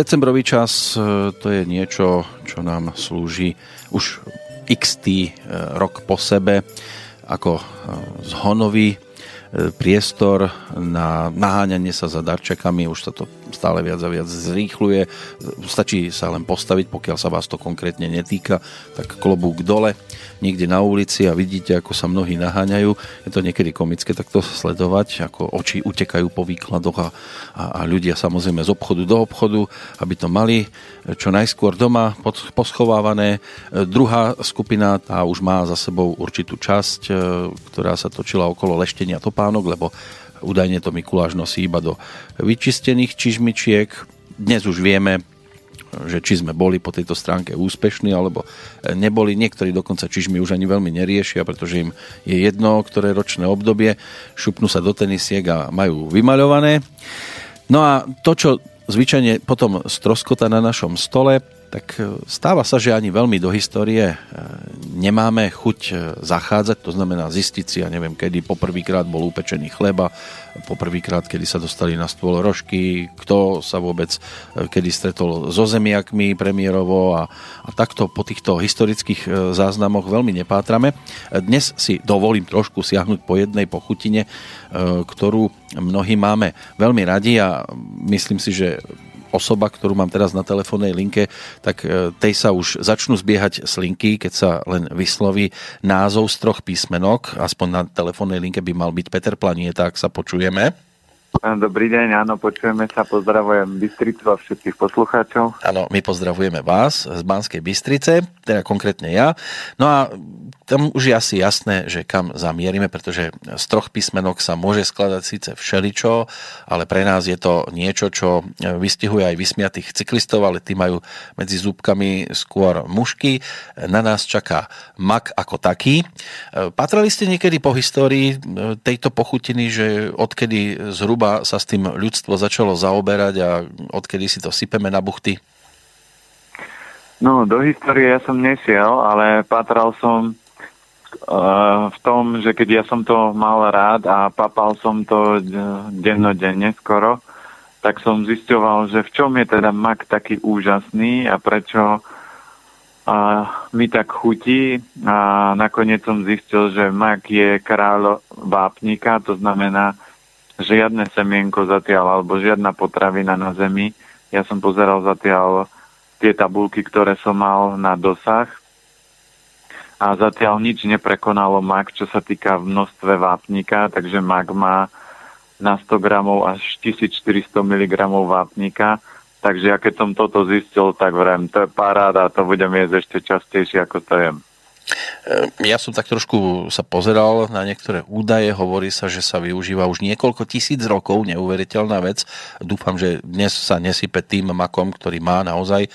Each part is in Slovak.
Decembrový čas e, to je niečo, čo nám slúži už x e, rok po sebe ako e, zhonový priestor na naháňanie sa za darčekami, už sa to stále viac a viac zrýchluje. Stačí sa len postaviť, pokiaľ sa vás to konkrétne netýka, tak klobúk dole niekde na ulici a vidíte, ako sa mnohí naháňajú. Je to niekedy komické takto sledovať, ako oči utekajú po výkladoch a, a, a ľudia samozrejme z obchodu do obchodu, aby to mali čo najskôr doma pod, poschovávané. Druhá skupina tá už má za sebou určitú časť, e, ktorá sa točila okolo leštenia topánok, lebo údajne to Mikuláš nosí iba do vyčistených čižmičiek. Dnes už vieme, že či sme boli po tejto stránke úspešní alebo neboli. Niektorí dokonca čižmy už ani veľmi neriešia, pretože im je jedno, ktoré ročné obdobie, šupnú sa do tenisiek a majú vymaľované. No a to, čo zvyčajne potom stroskota na našom stole, tak e, stáva sa, že ani veľmi do histórie e, nemáme chuť e, zachádzať, to znamená zistiť si, ja neviem, kedy poprvýkrát bol upečený chleba, poprvýkrát, kedy sa dostali na stôl rožky, kto sa vôbec kedy stretol so zemiakmi premiérovo a, a takto po týchto historických záznamoch veľmi nepátrame. Dnes si dovolím trošku siahnuť po jednej pochutine, ktorú mnohí máme veľmi radi a myslím si, že osoba, ktorú mám teraz na telefónnej linke, tak e, tej sa už začnú zbiehať slinky, keď sa len vysloví názov z troch písmenok. Aspoň na telefónnej linke by mal byť Peter Planieta, ak sa počujeme. Dobrý deň, áno, počujeme sa, pozdravujem Bystricu a všetkých poslucháčov. Áno, my pozdravujeme vás z Banskej Bystrice, teda konkrétne ja. No a tam už je asi jasné, že kam zamierime, pretože z troch písmenok sa môže skladať síce všeličo, ale pre nás je to niečo, čo vystihuje aj vysmiatých cyklistov, ale tí majú medzi zúbkami skôr mušky. Na nás čaká mak ako taký. Patrali ste niekedy po histórii tejto pochutiny, že odkedy zhruba zhruba sa s tým ľudstvo začalo zaoberať a odkedy si to sypeme na buchty? No, do histórie ja som nešiel, ale patral som uh, v tom, že keď ja som to mal rád a papal som to dennodenne skoro, tak som zisťoval, že v čom je teda mak taký úžasný a prečo a mi tak chutí a nakoniec som zistil, že mak je kráľ vápnika, to znamená, žiadne semienko zatiaľ alebo žiadna potravina na zemi. Ja som pozeral zatiaľ tie tabulky, ktoré som mal na dosah a zatiaľ nič neprekonalo mak, čo sa týka množstve vápnika, takže mak má na 100 gramov až 1400 mg vápnika. Takže ja keď som toto zistil, tak vrem, to je paráda, to budem jesť ešte častejšie, ako to jem. Ehm, ja som tak trošku sa pozeral na niektoré údaje, hovorí sa, že sa využíva už niekoľko tisíc rokov, neuveriteľná vec. Dúfam, že dnes sa nesype tým makom, ktorý má naozaj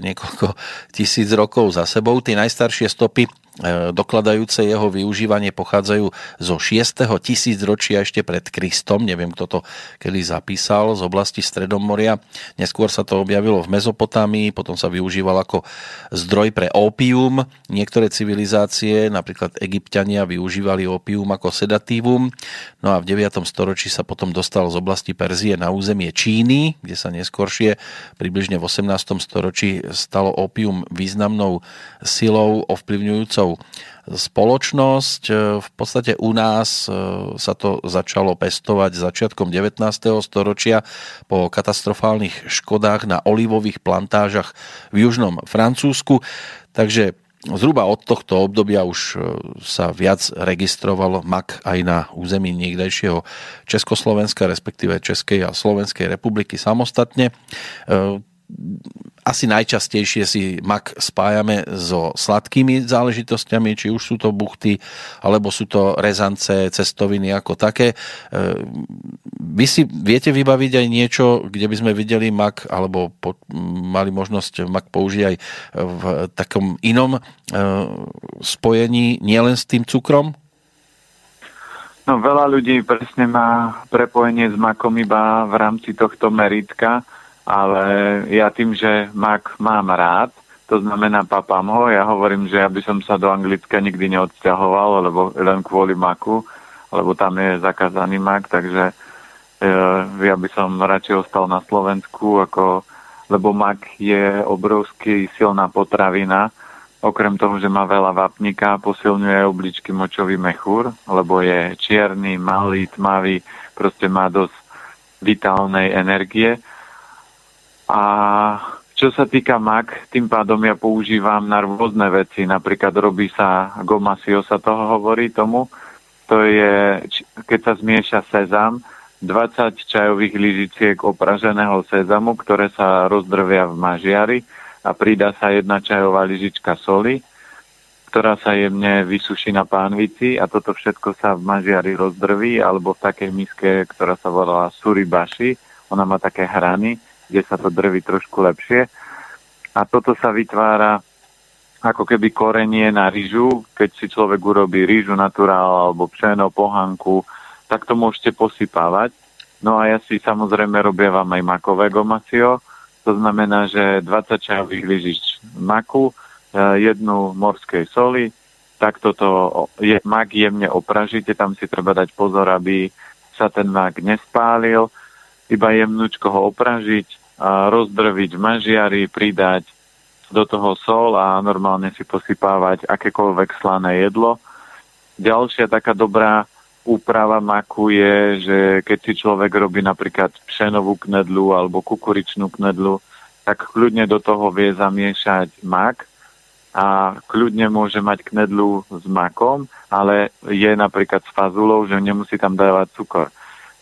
niekoľko tisíc rokov za sebou. Tie najstaršie stopy E, dokladajúce jeho využívanie pochádzajú zo 6. tisícročia ešte pred Kristom, neviem kto to kedy zapísal, z oblasti Stredomoria. Neskôr sa to objavilo v Mezopotámii, potom sa využíval ako zdroj pre opium. Niektoré civilizácie, napríklad egyptiania, využívali opium ako sedatívum. No a v 9. storočí sa potom dostal z oblasti Perzie na územie Číny, kde sa neskôršie približne v 18. storočí stalo opium významnou silou ovplyvňujúcou spoločnosť. V podstate u nás e, sa to začalo pestovať začiatkom 19. storočia po katastrofálnych škodách na olivových plantážach v južnom Francúzsku. Takže Zhruba od tohto obdobia už e, sa viac registroval mak aj na území niekdejšieho Československa, respektíve Českej a Slovenskej republiky samostatne asi najčastejšie si mak spájame so sladkými záležitosťami, či už sú to buchty, alebo sú to rezance, cestoviny ako také. E, vy si viete vybaviť aj niečo, kde by sme videli mak, alebo po, mali možnosť mak použiť aj v takom inom e, spojení, nielen s tým cukrom? No veľa ľudí presne má prepojenie s makom iba v rámci tohto meritka, ale ja tým, že mak mám rád, to znamená papám ho, ja hovorím, že ja by som sa do Anglicka nikdy neodsťahoval, lebo len kvôli maku, lebo tam je zakázaný mak, takže e, ja by som radšej ostal na Slovensku, ako lebo mak je obrovský silná potravina. Okrem toho, že má veľa vápnika, posilňuje obličky močový mechúr, lebo je čierny, malý, tmavý, proste má dosť vitálnej energie. A čo sa týka mak, tým pádom ja používam na rôzne veci. Napríklad robí sa gomasio, sa toho hovorí tomu. To je, keď sa zmieša sezam, 20 čajových lyžiciek opraženého sezamu, ktoré sa rozdrvia v mažiari a pridá sa jedna čajová lyžička soli, ktorá sa jemne vysuší na pánvici a toto všetko sa v mažiari rozdrví alebo v takej miske, ktorá sa volá suribashi. Ona má také hrany, kde sa to drví trošku lepšie. A toto sa vytvára ako keby korenie na rýžu, keď si človek urobí rýžu naturál alebo pšeno, pohanku, tak to môžete posypávať. No a ja si samozrejme robievam aj makové gomacio, to znamená, že 20 čajových lyžič maku, e, jednu morskej soli, tak toto je, mak jemne opražíte, tam si treba dať pozor, aby sa ten mak nespálil, iba jemnúčko ho opražiť, rozdrviť v mažiari, pridať do toho sol a normálne si posypávať akékoľvek slané jedlo. Ďalšia taká dobrá úprava maku je, že keď si človek robí napríklad pšenovú knedlu alebo kukuričnú knedlu, tak kľudne do toho vie zamiešať mak a kľudne môže mať knedlu s makom, ale je napríklad s fazulou, že nemusí tam dávať cukor.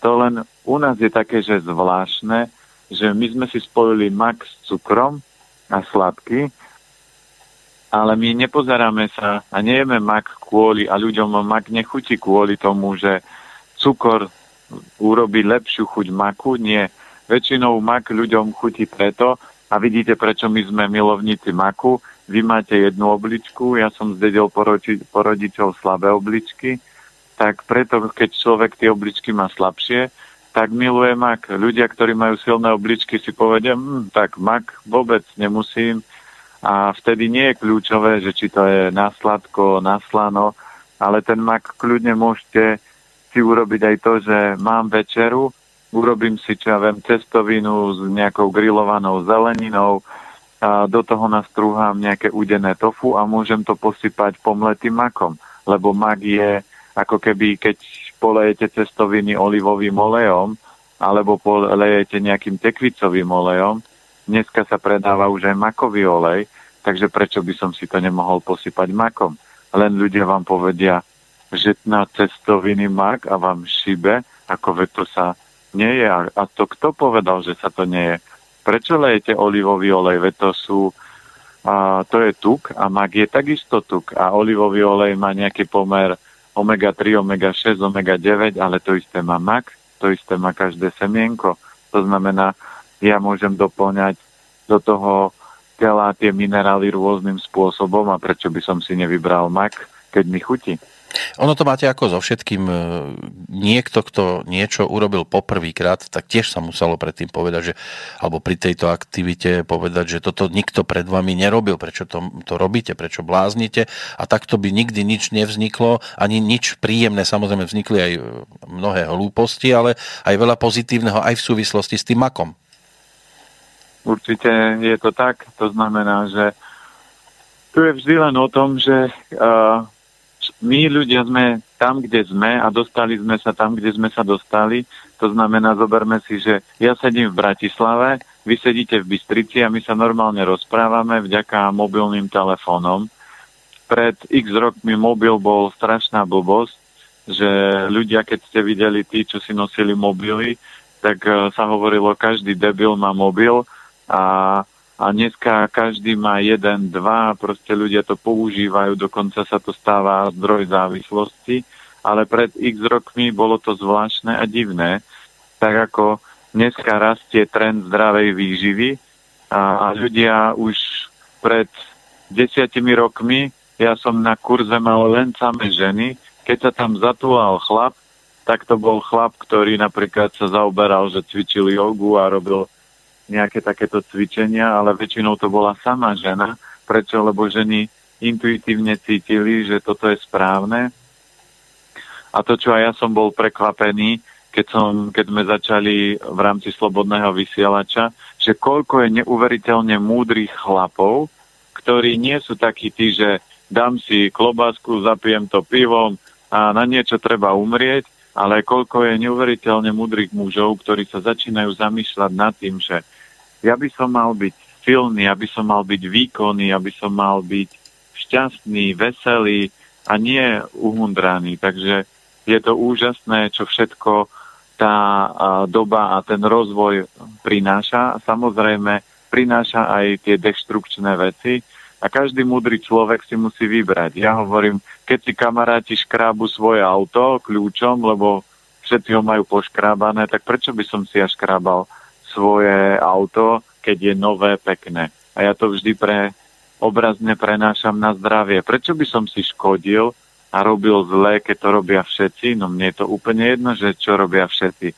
To len u nás je také, že zvláštne, že my sme si spojili mak s cukrom a sladky ale my nepozeráme sa a nejeme mak kvôli, a ľuďom mak nechutí kvôli tomu, že cukor urobí lepšiu chuť maku. Nie. Väčšinou mak ľuďom chutí preto, a vidíte, prečo my sme milovníci maku. Vy máte jednu obličku, ja som zdedel po, po rodičov slabé obličky, tak preto, keď človek tie obličky má slabšie, tak miluje mak. Ľudia, ktorí majú silné obličky, si povedia, hm, tak mak vôbec nemusím, a vtedy nie je kľúčové, že či to je na sladko, na slano, ale ten mak kľudne môžete si urobiť aj to, že mám večeru, urobím si, čo ja viem, cestovinu s nejakou grillovanou zeleninou, a do toho nastrúham nejaké udené tofu a môžem to posypať pomletým makom, lebo mak je ako keby, keď polejete cestoviny olivovým olejom, alebo polejete nejakým tekvicovým olejom, Dneska sa predáva už aj makový olej, takže prečo by som si to nemohol posypať makom? Len ľudia vám povedia, že na cestoviny mak a vám šibe, ako ve to sa nie je. A to kto povedal, že sa to nie je? Prečo lejete olivový olej? Ve to sú, a to je tuk a mak je takisto tuk. A olivový olej má nejaký pomer omega-3, omega-6, omega-9, ale to isté má mak, to isté má každé semienko. To znamená, ja môžem doplňať do toho tela tie minerály rôznym spôsobom a prečo by som si nevybral mak, keď mi chutí. Ono to máte ako so všetkým. E, niekto, kto niečo urobil poprvýkrát, tak tiež sa muselo predtým povedať, že, alebo pri tejto aktivite povedať, že toto nikto pred vami nerobil, prečo to, to robíte, prečo bláznite a takto by nikdy nič nevzniklo, ani nič príjemné. Samozrejme vznikli aj mnohé hlúposti, ale aj veľa pozitívneho aj v súvislosti s tým makom. Určite je to tak. To znamená, že tu je vždy len o tom, že uh, my ľudia sme tam, kde sme a dostali sme sa tam, kde sme sa dostali. To znamená, zoberme si, že ja sedím v Bratislave, vy sedíte v Bystrici a my sa normálne rozprávame vďaka mobilným telefónom. Pred x rokmi mobil bol strašná blbosť, že ľudia, keď ste videli tí, čo si nosili mobily, tak uh, sa hovorilo, každý debil má mobil a, a dneska každý má jeden, dva, proste ľudia to používajú, dokonca sa to stáva zdroj závislosti, ale pred x rokmi bolo to zvláštne a divné, tak ako dneska rastie trend zdravej výživy a, a ľudia už pred desiatimi rokmi, ja som na kurze mal len samé ženy, keď sa tam zatúlal chlap, tak to bol chlap, ktorý napríklad sa zaoberal, že cvičil jogu a robil nejaké takéto cvičenia, ale väčšinou to bola sama žena. Prečo? Lebo ženy intuitívne cítili, že toto je správne. A to, čo aj ja som bol prekvapený, keď, som, keď sme začali v rámci Slobodného vysielača, že koľko je neuveriteľne múdrych chlapov, ktorí nie sú takí tí, že dám si klobásku, zapijem to pivom a na niečo treba umrieť, ale koľko je neuveriteľne múdrych mužov, ktorí sa začínajú zamýšľať nad tým, že ja by som mal byť silný, aby som mal byť výkonný, aby som mal byť šťastný, veselý a nie uhundraný. Takže je to úžasné, čo všetko tá doba a ten rozvoj prináša. Samozrejme, prináša aj tie deštrukčné veci a každý múdry človek si musí vybrať. Ja hovorím, keď si kamaráti škrábu svoje auto kľúčom, lebo všetci ho majú poškrábané, tak prečo by som si ja škrábal svoje auto, keď je nové, pekné. A ja to vždy pre obrazne prenášam na zdravie. Prečo by som si škodil a robil zle, keď to robia všetci? No mne je to úplne jedno, že čo robia všetci.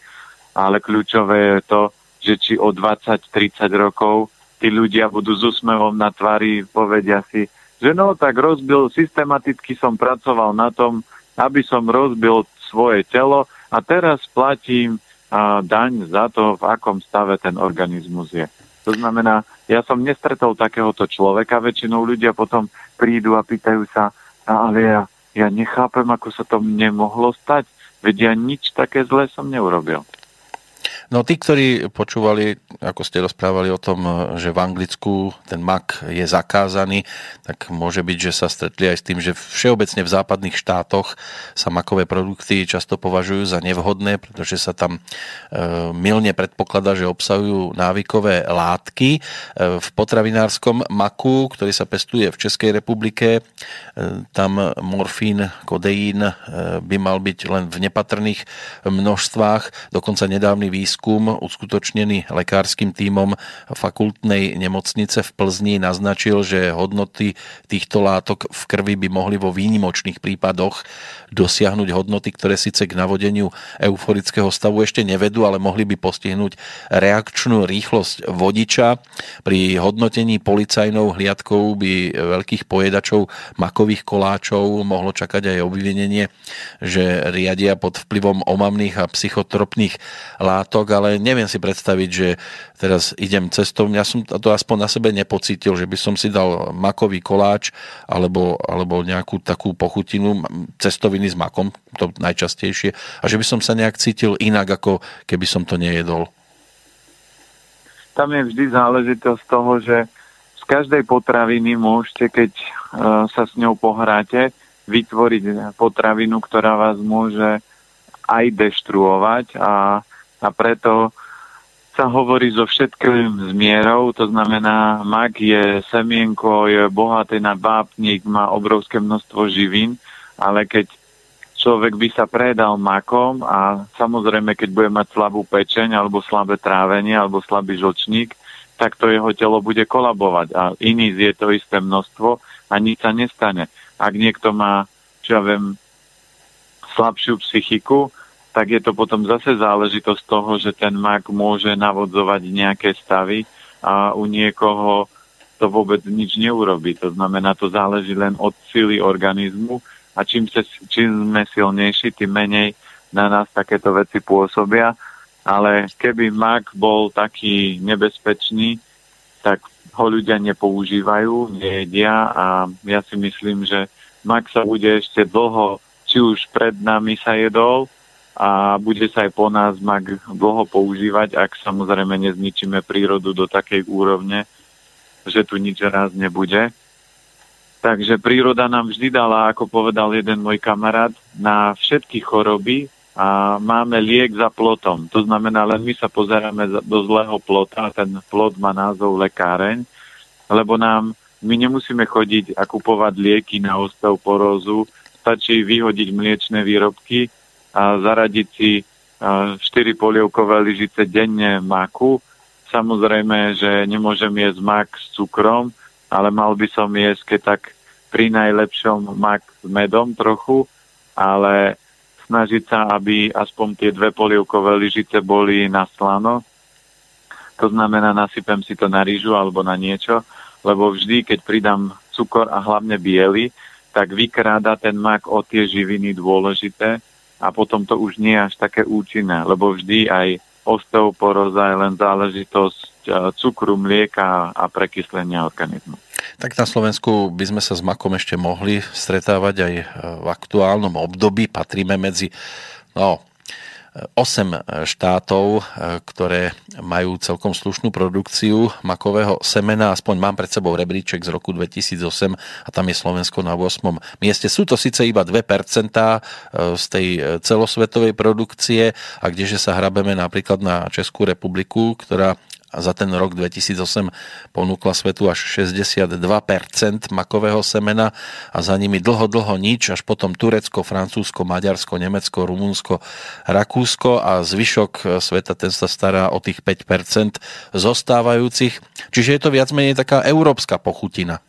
Ale kľúčové je to, že či o 20-30 rokov tí ľudia budú s úsmevom na tvári, povedia si, že no tak rozbil, systematicky som pracoval na tom, aby som rozbil svoje telo a teraz platím daň za to, v akom stave ten organizmus je. To znamená, ja som nestretol takéhoto človeka, väčšinou ľudia potom prídu a pýtajú sa, ale ja, ja nechápem, ako sa to mne mohlo stať, veď ja nič také zlé som neurobil. No tí, ktorí počúvali, ako ste rozprávali o tom, že v Anglicku ten mak je zakázaný, tak môže byť, že sa stretli aj s tým, že všeobecne v západných štátoch sa makové produkty často považujú za nevhodné, pretože sa tam e, milne predpokladá, že obsahujú návykové látky. E, v potravinárskom maku, ktorý sa pestuje v Českej republike, e, tam morfín, kodeín by mal byť len v nepatrných množstvách. Dokonca nedávny výskum výskum uskutočnený lekárskym tímom fakultnej nemocnice v Plzni naznačil, že hodnoty týchto látok v krvi by mohli vo výnimočných prípadoch dosiahnuť hodnoty, ktoré síce k navodeniu euforického stavu ešte nevedú, ale mohli by postihnúť reakčnú rýchlosť vodiča. Pri hodnotení policajnou hliadkou by veľkých pojedačov makových koláčov mohlo čakať aj obvinenie, že riadia pod vplyvom omamných a psychotropných látok ale neviem si predstaviť, že teraz idem cestou, ja som to aspoň na sebe nepocítil, že by som si dal makový koláč alebo, alebo nejakú takú pochutinu cestoviny s makom, to najčastejšie, a že by som sa nejak cítil inak, ako keby som to nejedol. Tam je vždy záležitosť toho, že z každej potraviny môžete, keď uh, sa s ňou pohráte, vytvoriť potravinu, ktorá vás môže aj deštruovať a a preto sa hovorí so všetkým zmierou, to znamená, mak je semienko, je bohatý na vápnik, má obrovské množstvo živín, ale keď človek by sa predal makom a samozrejme, keď bude mať slabú pečeň alebo slabé trávenie alebo slabý žlčník, tak to jeho telo bude kolabovať a iný zje to isté množstvo a nič sa nestane. Ak niekto má, čo ja viem, slabšiu psychiku, tak je to potom zase záležitosť toho, že ten mak môže navodzovať nejaké stavy a u niekoho to vôbec nič neurobi. To znamená, to záleží len od sily organizmu a čím, sa, čím sme silnejší, tým menej na nás takéto veci pôsobia. Ale keby mak bol taký nebezpečný, tak ho ľudia nepoužívajú, nejedia a ja si myslím, že mak sa bude ešte dlho, či už pred nami sa jedol, a bude sa aj po nás mak dlho používať, ak samozrejme nezničíme prírodu do takej úrovne, že tu nič raz nebude. Takže príroda nám vždy dala, ako povedal jeden môj kamarát, na všetky choroby a máme liek za plotom. To znamená, len my sa pozeráme do zlého plota ten plot má názov lekáreň, lebo nám my nemusíme chodiť a kupovať lieky na osteoporózu, stačí vyhodiť mliečne výrobky zaradiť si 4 polievkové lyžice denne maku. Samozrejme, že nemôžem jesť mak s cukrom, ale mal by som jesť keď tak pri najlepšom mak s medom trochu, ale snažiť sa, aby aspoň tie dve polievkové lyžice boli na slano. To znamená, nasypem si to na rýžu alebo na niečo, lebo vždy, keď pridám cukor a hlavne biely, tak vykráda ten mak o tie živiny dôležité, a potom to už nie je až také účinné, lebo vždy aj osteoporóza je len záležitosť e, cukru, mlieka a prekyslenia organizmu. Tak na Slovensku by sme sa s makom ešte mohli stretávať aj v aktuálnom období. Patríme medzi no, 8 štátov, ktoré majú celkom slušnú produkciu makového semena. Aspoň mám pred sebou rebríček z roku 2008 a tam je Slovensko na 8. mieste. Sú to síce iba 2% z tej celosvetovej produkcie a kdeže sa hrabeme napríklad na Českú republiku, ktorá a za ten rok 2008 ponúkla svetu až 62% makového semena a za nimi dlho, dlho nič, až potom Turecko, Francúzsko, Maďarsko, Nemecko, Rumunsko, Rakúsko a zvyšok sveta ten sa stará o tých 5% zostávajúcich. Čiže je to viac menej taká európska pochutina.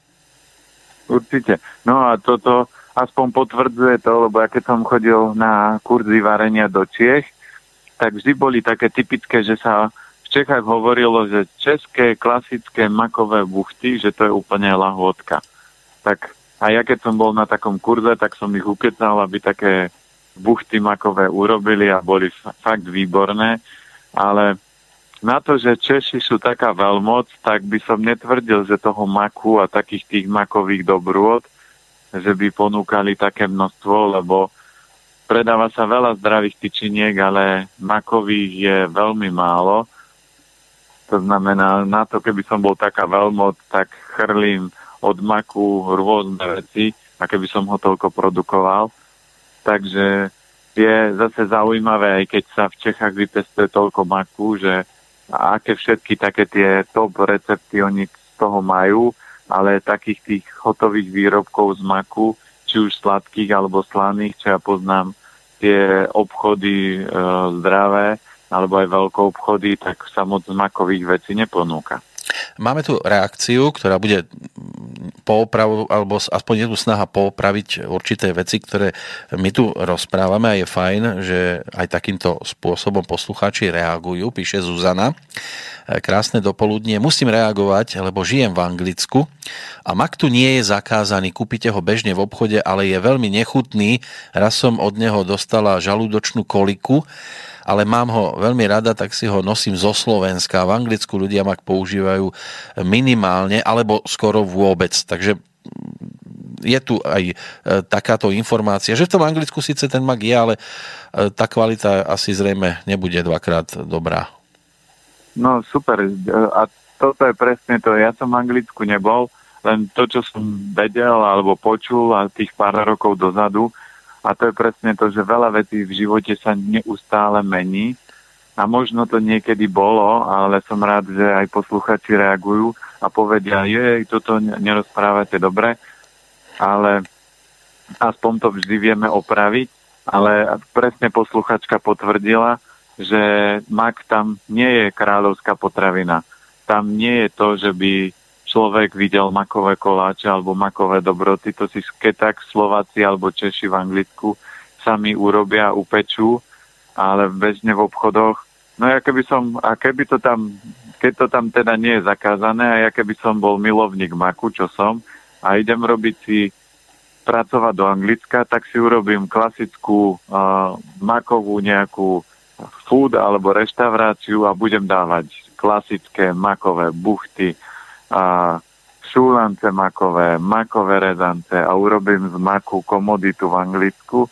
Určite. No a toto aspoň potvrdzuje to, lebo ja keď som chodil na kurzy varenia do Čiech, tak vždy boli také typické, že sa Čechách hovorilo, že české klasické makové buchty, že to je úplne lahôdka. Tak a ja keď som bol na takom kurze, tak som ich ukecal, aby také buchty makové urobili a boli fakt výborné, ale na to, že Češi sú taká veľmoc, tak by som netvrdil, že toho maku a takých tých makových dobrôd, že by ponúkali také množstvo, lebo predáva sa veľa zdravých tyčiniek, ale makových je veľmi málo to znamená, na to, keby som bol taká veľmoc, tak chrlím od maku rôzne veci a keby som ho toľko produkoval. Takže je zase zaujímavé, aj keď sa v Čechách vypestuje toľko maku, že aké všetky také tie top recepty oni z toho majú, ale takých tých hotových výrobkov z maku, či už sladkých alebo slaných, čo ja poznám, tie obchody e, zdravé, alebo aj veľkou obchody, tak sa moc makových vecí neponúka. Máme tu reakciu, ktorá bude poopravu, alebo aspoň je tu snaha poopraviť určité veci, ktoré my tu rozprávame a je fajn, že aj takýmto spôsobom poslucháči reagujú, píše Zuzana. Krásne dopoludnie. Musím reagovať, lebo žijem v Anglicku a mak tu nie je zakázaný. Kúpite ho bežne v obchode, ale je veľmi nechutný. Raz som od neho dostala žalúdočnú koliku ale mám ho veľmi rada, tak si ho nosím zo Slovenska. V Anglicku ľudia mak používajú minimálne alebo skoro vôbec. Takže je tu aj e, takáto informácia, že v tom Anglicku síce ten mak je, ale e, tá kvalita asi zrejme nebude dvakrát dobrá. No super. E, a toto je presne to. Ja som v Anglicku nebol, len to, čo som vedel alebo počul a tých pár rokov dozadu, a to je presne to, že veľa vecí v živote sa neustále mení. A možno to niekedy bolo, ale som rád, že aj posluchači reagujú a povedia, jej, toto nerozprávate dobre, ale aspoň to vždy vieme opraviť, ale presne posluchačka potvrdila, že mak tam nie je kráľovská potravina. Tam nie je to, že by človek videl makové koláče alebo makové dobroty, to si keď tak Slováci alebo Češi v Anglicku sami urobia, upečú, ale bežne v obchodoch. No ja keby som, a keby to tam, keď to tam teda nie je zakázané, a ja keby som bol milovník maku, čo som, a idem robiť si pracovať do Anglicka, tak si urobím klasickú uh, makovú nejakú food alebo reštauráciu a budem dávať klasické makové buchty, a šúlance makové, makové rezance a urobím z maku komoditu v Anglicku,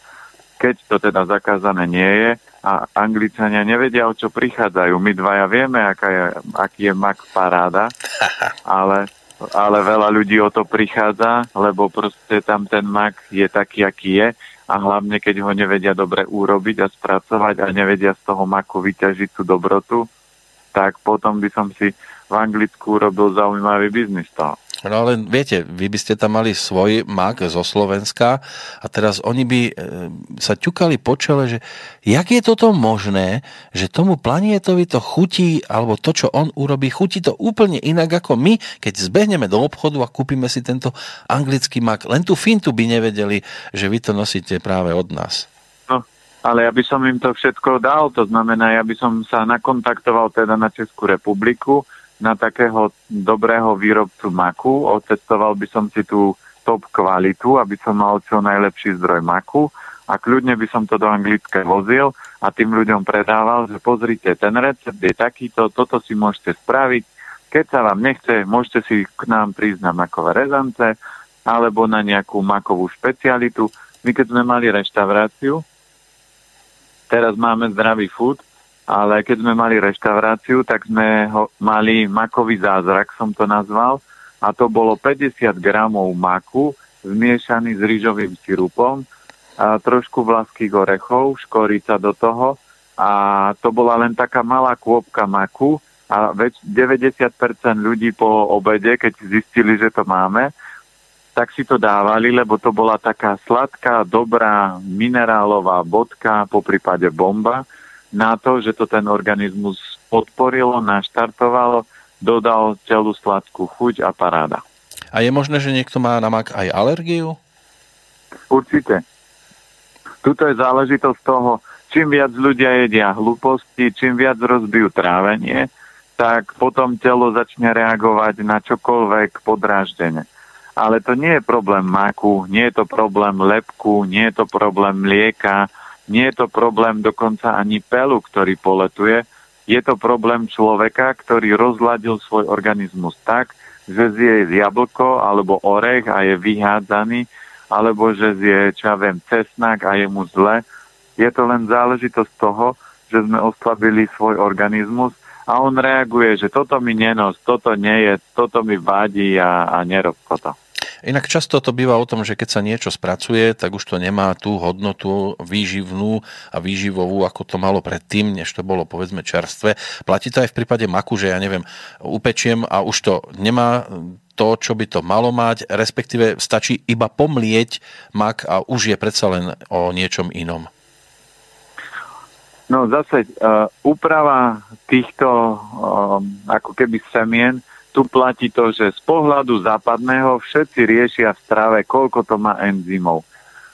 keď to teda zakázané nie je a Angličania nevedia, o čo prichádzajú. My dvaja vieme, aká je, aký je mak paráda, ale, ale veľa ľudí o to prichádza, lebo proste tam ten mak je taký, aký je a hlavne, keď ho nevedia dobre urobiť a spracovať a nevedia z toho maku vyťažiť tú dobrotu, tak potom by som si v Anglicku robil zaujímavý biznis toho. No ale viete, vy by ste tam mali svoj mak zo Slovenska a teraz oni by e, sa ťukali po čele, že jak je toto možné, že tomu planietovi to chutí, alebo to, čo on urobí, chutí to úplne inak ako my, keď zbehneme do obchodu a kúpime si tento anglický mak. Len tú fintu by nevedeli, že vy to nosíte práve od nás. Ale ja by som im to všetko dal, to znamená, ja by som sa nakontaktoval teda na Českú republiku, na takého dobrého výrobcu maku, otestoval by som si tú top kvalitu, aby som mal čo najlepší zdroj maku a kľudne by som to do Anglicka vozil a tým ľuďom predával, že pozrite, ten recept je takýto, toto si môžete spraviť. Keď sa vám nechce, môžete si k nám prísť na makové rezance alebo na nejakú makovú špecialitu. My keď sme mali reštauráciu, teraz máme zdravý food, ale keď sme mali reštauráciu, tak sme ho mali makový zázrak, som to nazval, a to bolo 50 gramov maku zmiešaný s rýžovým sirupom, a trošku vlaských orechov, škorica do toho a to bola len taká malá kôpka maku a 90% ľudí po obede, keď zistili, že to máme, tak si to dávali, lebo to bola taká sladká, dobrá minerálová bodka, po prípade bomba, na to, že to ten organizmus podporilo, naštartovalo, dodal telu sladkú chuť a paráda. A je možné, že niekto má na mak aj alergiu? Určite. Tuto je záležitosť toho, čím viac ľudia jedia hlúposti, čím viac rozbijú trávenie, tak potom telo začne reagovať na čokoľvek podráždenie. Ale to nie je problém maku, nie je to problém lepku, nie je to problém mlieka, nie je to problém dokonca ani pelu, ktorý poletuje. Je to problém človeka, ktorý rozladil svoj organizmus tak, že zje jablko alebo orech a je vyhádzaný, alebo že zje, čo ja viem, cesnak a je mu zle. Je to len záležitosť toho, že sme oslabili svoj organizmus a on reaguje, že toto mi nenos, toto nie je, toto mi vadí a, a nerob toto. Inak často to býva o tom, že keď sa niečo spracuje, tak už to nemá tú hodnotu výživnú a výživovú, ako to malo predtým, než to bolo povedzme čerstvé. Platí to aj v prípade maku, že ja neviem, upečiem a už to nemá to, čo by to malo mať, respektíve stačí iba pomlieť mak a už je predsa len o niečom inom. No zase uh, úprava týchto uh, ako keby semien tu platí to, že z pohľadu západného všetci riešia v strave, koľko to má enzymov.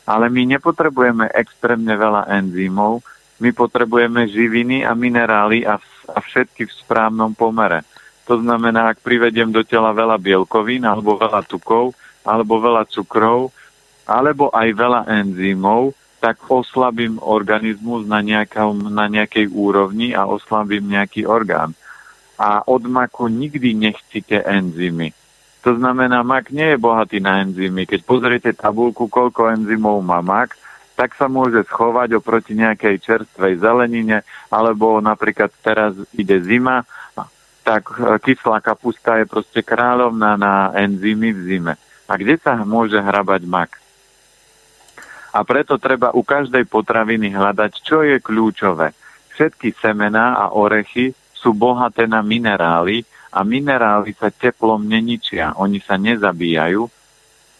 Ale my nepotrebujeme extrémne veľa enzymov, my potrebujeme živiny a minerály a, a všetky v správnom pomere. To znamená, ak privediem do tela veľa bielkovín, alebo veľa tukov, alebo veľa cukrov, alebo aj veľa enzymov, tak oslabím organizmus na, nejakom, na nejakej úrovni a oslabím nejaký orgán a od maku nikdy nechcíte enzymy. To znamená, mak nie je bohatý na enzymy. Keď pozriete tabulku, koľko enzymov má mak, tak sa môže schovať oproti nejakej čerstvej zelenine, alebo napríklad teraz ide zima, tak e, kyslá kapusta je proste kráľovná na enzymy v zime. A kde sa môže hrabať mak? A preto treba u každej potraviny hľadať, čo je kľúčové. Všetky semená a orechy sú bohaté na minerály a minerály sa teplom neničia, oni sa nezabíjajú.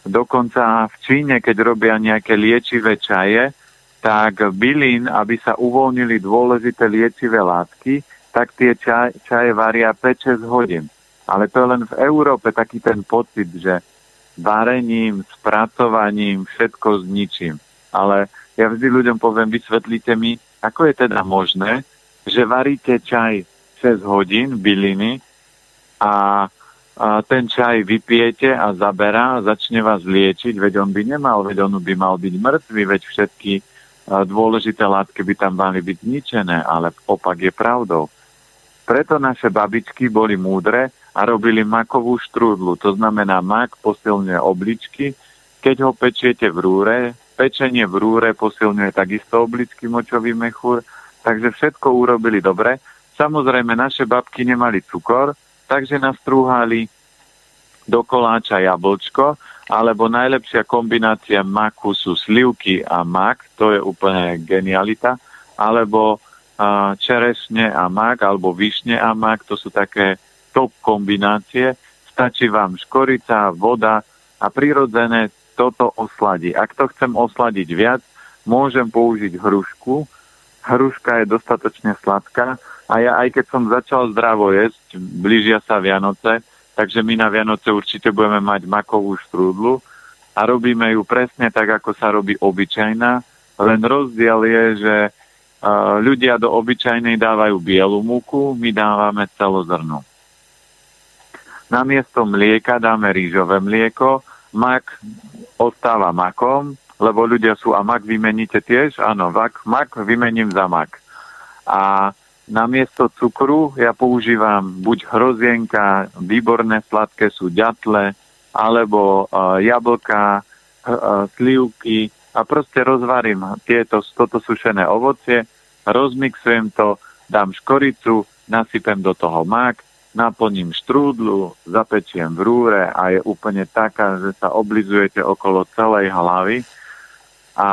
Dokonca v Číne, keď robia nejaké liečivé čaje, tak bylín, aby sa uvoľnili dôležité liečivé látky, tak tie čaje, čaje varia 5-6 hodín. Ale to je len v Európe taký ten pocit, že varením, spracovaním, všetko zničím. Ale ja vždy ľuďom poviem, vysvetlite mi, ako je teda možné, že varíte čaj 6 hodín byliny a, a ten čaj vypijete a zaberá, začne vás liečiť, veď on by nemal, veď on by mal byť mŕtvý, veď všetky dôležité látky by tam mali byť zničené, ale opak je pravdou. Preto naše babičky boli múdre a robili makovú štrúdlu, to znamená mak posilňuje obličky, keď ho pečiete v rúre, pečenie v rúre posilňuje takisto obličky, močový mechúr, takže všetko urobili dobre Samozrejme, naše babky nemali cukor, takže nás trúhali do koláča jablčko, alebo najlepšia kombinácia maku sú slivky a mak, to je úplne genialita, alebo čerešne a mak, alebo višne a mak, to sú také top kombinácie. Stačí vám škorica, voda a prirodzené toto osladí. Ak to chcem osladiť viac, môžem použiť hrušku. Hruška je dostatočne sladká, a ja aj keď som začal zdravo jesť, blížia sa Vianoce, takže my na Vianoce určite budeme mať makovú štrúdlu a robíme ju presne tak, ako sa robí obyčajná. Len rozdiel je, že uh, ľudia do obyčajnej dávajú bielu múku, my dávame celozrnú. Namiesto mlieka dáme rýžové mlieko, mak ostáva makom lebo ľudia sú, a mak vymeníte tiež? Áno, mak, vymením za mak. A namiesto cukru ja používam buď hrozienka, výborné sladké sú ďatle, alebo uh, jablka, uh, slivky a proste rozvarím tieto, toto sušené ovocie, rozmixujem to, dám škoricu, nasypem do toho mak, naplním štrúdlu, zapečiem v rúre a je úplne taká, že sa oblizujete okolo celej hlavy. A,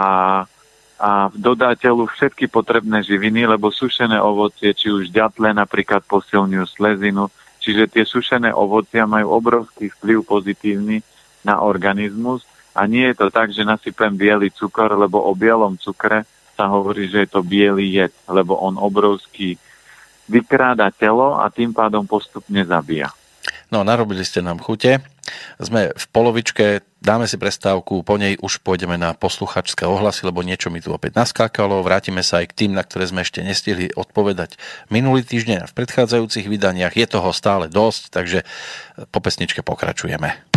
a dodáte všetky potrebné živiny, lebo sušené ovocie, či už ďatle napríklad posilňujú slezinu, čiže tie sušené ovocia majú obrovský vplyv pozitívny na organizmus. A nie je to tak, že nasypem biely cukor, lebo o bielom cukre sa hovorí, že je to biely jed, lebo on obrovský vykráda telo a tým pádom postupne zabíja. No, narobili ste nám chute. Sme v polovičke, dáme si prestávku, po nej už pôjdeme na posluchačské ohlasy, lebo niečo mi tu opäť naskákalo. Vrátime sa aj k tým, na ktoré sme ešte nestihli odpovedať minulý týždeň a v predchádzajúcich vydaniach. Je toho stále dosť, takže po pesničke pokračujeme.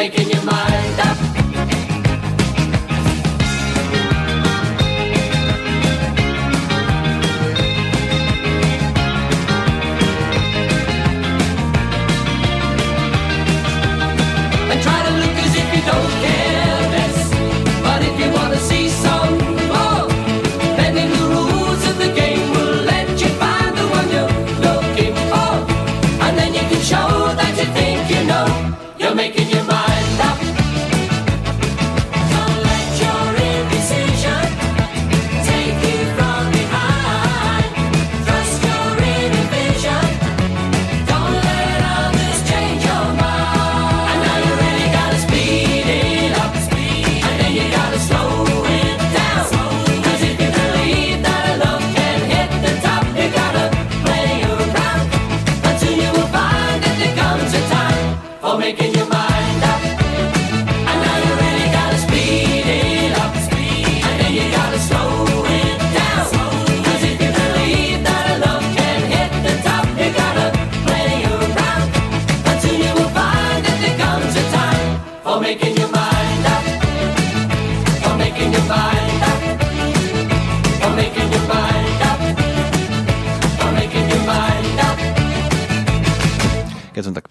making your mind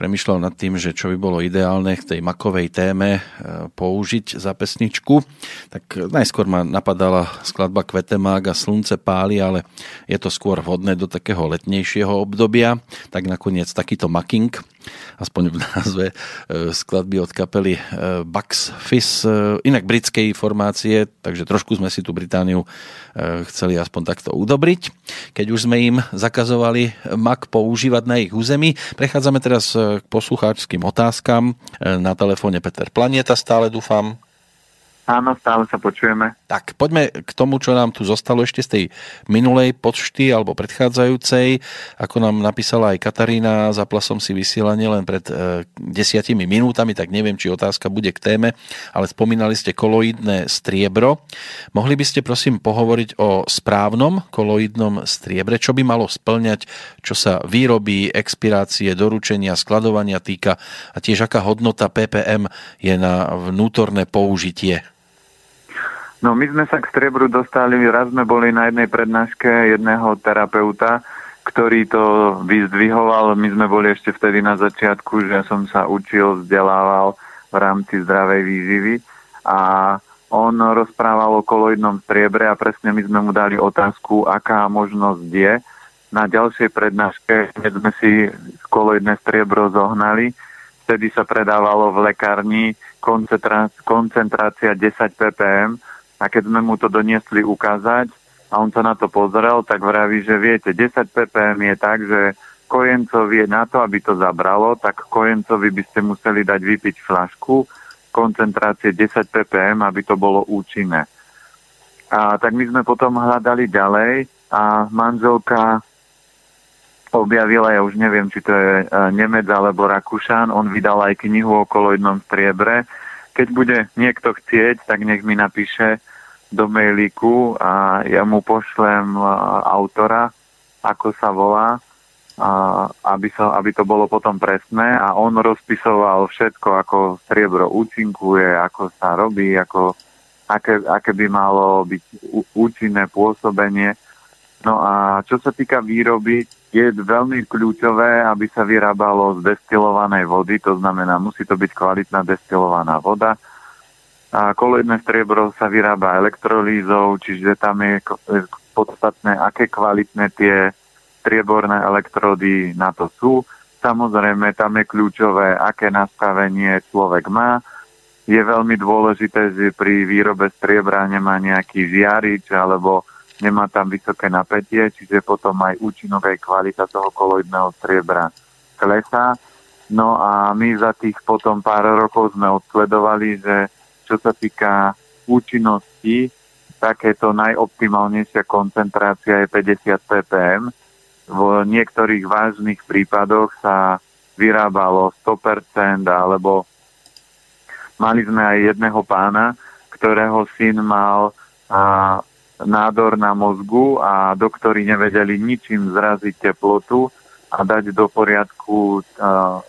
premyšľal nad tým, že čo by bolo ideálne k tej makovej téme e, použiť za pesničku, tak najskôr ma napadala skladba Kvetemák a Slunce páli, ale je to skôr vhodné do takého letnejšieho obdobia, tak nakoniec takýto making aspoň v názve e, skladby od kapely e, Bucks Fizz, e, inak britskej formácie, takže trošku sme si tu Britániu chceli aspoň takto udobriť. Keď už sme im zakazovali Mac používať na ich území, prechádzame teraz k poslucháčským otázkam. Na telefóne Peter Planieta stále dúfam. Áno, stále sa počujeme. Tak, poďme k tomu, čo nám tu zostalo ešte z tej minulej počty alebo predchádzajúcej. Ako nám napísala aj Katarína, zapla som si vysielanie len pred e, desiatimi minútami, tak neviem, či otázka bude k téme, ale spomínali ste koloidné striebro. Mohli by ste prosím pohovoriť o správnom koloidnom striebre, čo by malo splňať, čo sa výroby, expirácie, doručenia, skladovania týka a tiež aká hodnota PPM je na vnútorné použitie. No my sme sa k striebru dostali, raz sme boli na jednej prednáške jedného terapeuta, ktorý to vyzdvihoval. My sme boli ešte vtedy na začiatku, že som sa učil, vzdelával v rámci zdravej výživy a on rozprával o koloidnom striebre a presne my sme mu dali otázku, aká možnosť je. Na ďalšej prednáške, keď sme si koloidné striebro zohnali, vtedy sa predávalo v lekárni koncentrácia 10 ppm a keď sme mu to doniesli ukázať a on sa na to pozrel, tak vraví, že viete, 10 ppm je tak, že kojencovi je na to, aby to zabralo, tak kojencovi by ste museli dať vypiť flašku koncentrácie 10 ppm, aby to bolo účinné. A tak my sme potom hľadali ďalej a manželka objavila, ja už neviem, či to je e, Nemec alebo Rakúšan, on vydal aj knihu o koloidnom striebre. Keď bude niekto chcieť, tak nech mi napíše do mailíku a ja mu pošlem autora, ako sa volá, aby, sa, aby to bolo potom presné a on rozpisoval všetko, ako striebro účinkuje, ako sa robí, ako, aké, aké by malo byť účinné pôsobenie. No a čo sa týka výroby, je veľmi kľúčové, aby sa vyrábalo z destilovanej vody, to znamená, musí to byť kvalitná destilovaná voda. A koloidné striebro sa vyrába elektrolízou, čiže tam je podstatné, aké kvalitné tie strieborné elektrody na to sú. Samozrejme, tam je kľúčové, aké nastavenie človek má. Je veľmi dôležité, že pri výrobe striebra nemá nejaký žiarič alebo nemá tam vysoké napätie, čiže potom aj účinok aj kvalita toho koloidného striebra klesá. No a my za tých potom pár rokov sme odsledovali, že čo sa týka účinnosti, takéto najoptimálnejšia koncentrácia je 50 ppm, v niektorých vážnych prípadoch sa vyrábalo 100% alebo mali sme aj jedného pána, ktorého syn mal a, nádor na mozgu a doktori nevedeli ničím zraziť teplotu a dať do poriadku a,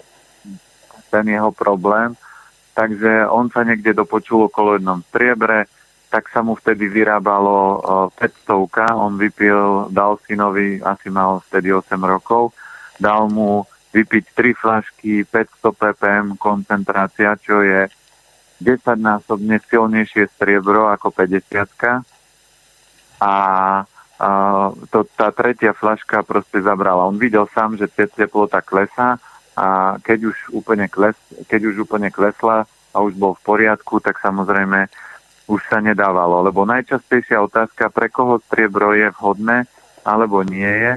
ten jeho problém. Takže on sa niekde dopočul o koloidnom striebre, tak sa mu vtedy vyrábalo 500, on vypil, dal synovi, asi mal vtedy 8 rokov, dal mu vypiť 3 flašky 500 ppm koncentrácia, čo je 10-násobne silnejšie striebro ako 50 a a to, tá tretia flaška proste zabrala. On videl sám, že teplota klesá a keď už úplne, kles, keď už úplne klesla a už bol v poriadku, tak samozrejme už sa nedávalo, lebo najčastejšia otázka, pre koho striebro je vhodné alebo nie je,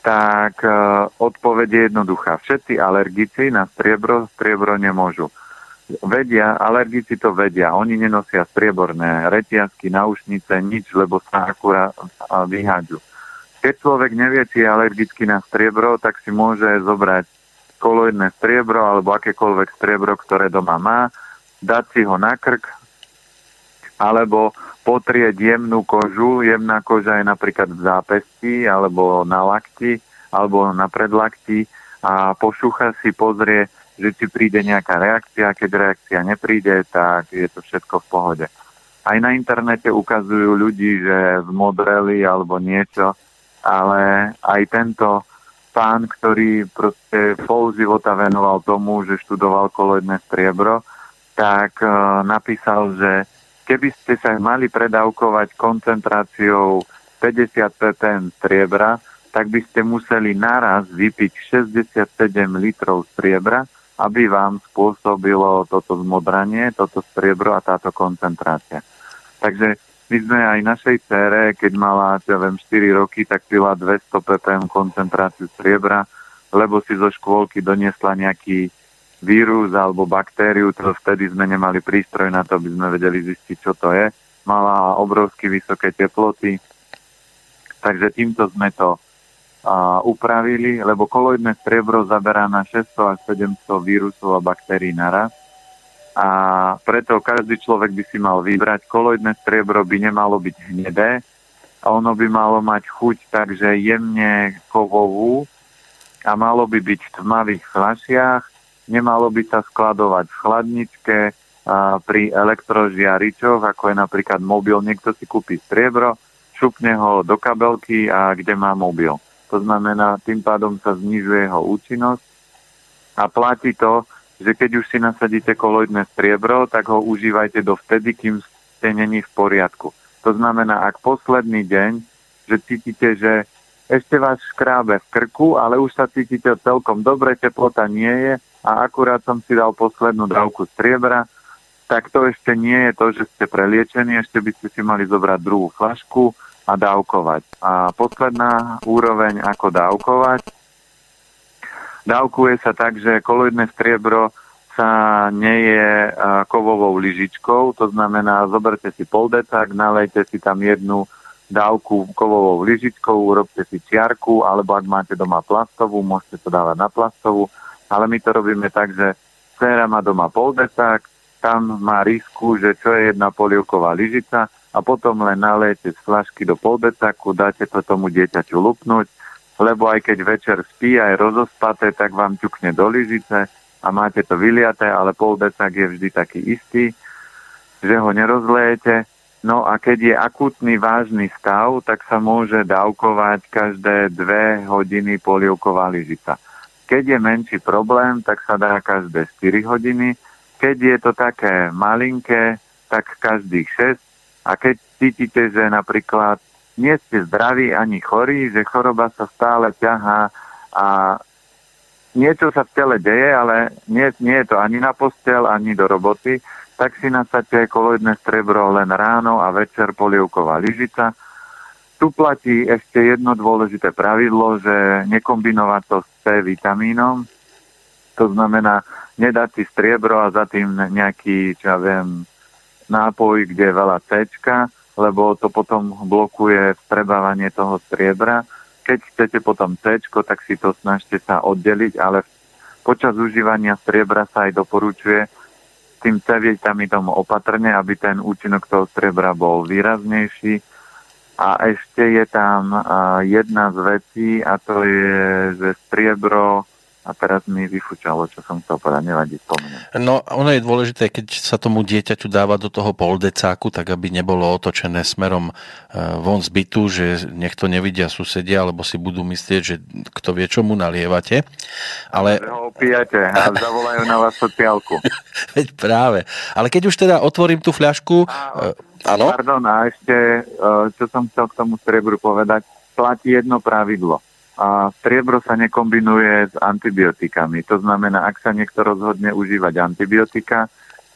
tak e, odpoveď je jednoduchá. Všetci alergici na striebro striebro nemôžu. Vedia, alergici to vedia. Oni nenosia strieborné reťazky, náušnice, nič, lebo sa akurát vyhádžu. Keď človek nevie, či je alergický na striebro, tak si môže zobrať koloidné striebro alebo akékoľvek striebro, ktoré doma má, dať si ho na krk, alebo potrieť jemnú kožu. Jemná koža je napríklad v zápesti alebo na lakti alebo na predlakti a pošúcha si, pozrie, že či príde nejaká reakcia. Keď reakcia nepríde, tak je to všetko v pohode. Aj na internete ukazujú ľudí, že zmodreli alebo niečo, ale aj tento pán, ktorý proste pol života venoval tomu, že študoval koloidné striebro, tak uh, napísal, že keby ste sa mali predávkovať koncentráciou 50 ppm striebra, tak by ste museli naraz vypiť 67 litrov striebra, aby vám spôsobilo toto zmodranie, toto striebro a táto koncentrácia. Takže my sme aj našej cére, keď mala, ja viem, 4 roky, tak pila 200 ppm koncentráciu striebra, lebo si zo škôlky doniesla nejaký vírus alebo baktériu, to vtedy sme nemali prístroj na to, aby sme vedeli zistiť, čo to je. Mala obrovsky vysoké teploty, takže týmto sme to a, upravili, lebo koloidné striebro zaberá na 600 až 700 vírusov a baktérií naraz. A preto každý človek by si mal vybrať. Koloidné striebro by nemalo byť hnedé, a ono by malo mať chuť takže jemne kovovú a malo by byť v tmavých fľašiach nemalo by sa skladovať v chladničke, a pri elektrožiaričoch, ako je napríklad mobil, niekto si kúpi striebro, šupne ho do kabelky a kde má mobil. To znamená, tým pádom sa znižuje jeho účinnosť a platí to, že keď už si nasadíte koloidné striebro, tak ho užívajte dovtedy, kým ste není v poriadku. To znamená, ak posledný deň, že cítite, že ešte vás škrábe v krku, ale už sa cítite celkom dobre, teplota nie je a akurát som si dal poslednú dávku striebra, tak to ešte nie je to, že ste preliečení, ešte by ste si mali zobrať druhú flašku a dávkovať. A posledná úroveň, ako dávkovať, dávkuje sa tak, že koloidné striebro sa neje kovovou lyžičkou, to znamená, zoberte si pol decák, nalejte si tam jednu dávku kovovou lyžičkou, urobte si čiarku, alebo ak máte doma plastovú, môžete to dávať na plastovú, ale my to robíme tak, že dcera má doma pol decák, tam má risku, že čo je jedna polievková lyžica a potom len nalejete z flašky do polbecaku, dáte to tomu dieťaťu lupnúť, lebo aj keď večer spí aj rozospaté, tak vám ťukne do lyžice a máte to vyliaté, ale poldecak je vždy taký istý, že ho nerozlejete. No a keď je akutný vážny stav, tak sa môže dávkovať každé dve hodiny polievková lyžica. Keď je menší problém, tak sa dá každé 4 hodiny keď je to také malinké, tak každých 6. A keď cítite, že napríklad nie ste zdraví ani chorí, že choroba sa stále ťahá a niečo sa v tele deje, ale nie, nie je to ani na postel, ani do roboty, tak si nasadte koloidné strebro len ráno a večer polievková lyžica. Tu platí ešte jedno dôležité pravidlo, že nekombinovať to s C vitamínom. To znamená, nedať si striebro a za tým nejaký, čo ja viem, nápoj, kde je veľa C, lebo to potom blokuje strebávanie toho striebra. Keď chcete potom C, tak si to snažte sa oddeliť, ale počas užívania striebra sa aj doporučuje tým C vitaminom opatrne, aby ten účinok toho striebra bol výraznejší. A ešte je tam jedna z vecí a to je, že striebro a teraz mi vyfúčalo, čo som chcel povedať, nevadí, spomeniem. No, ono je dôležité, keď sa tomu dieťaťu dáva do toho poldecáku, tak aby nebolo otočené smerom e, von z bytu, že nech to nevidia susedia, alebo si budú myslieť, že kto vie, čo mu nalievate. Ale... Že ho opijate a zavolajú na vás sociálku. Veď práve. Ale keď už teda otvorím tú fľašku... E, áno? Pardon, a ešte, e, čo som chcel k tomu strebru povedať, platí jedno pravidlo a striebro sa nekombinuje s antibiotikami. To znamená, ak sa niekto rozhodne užívať antibiotika,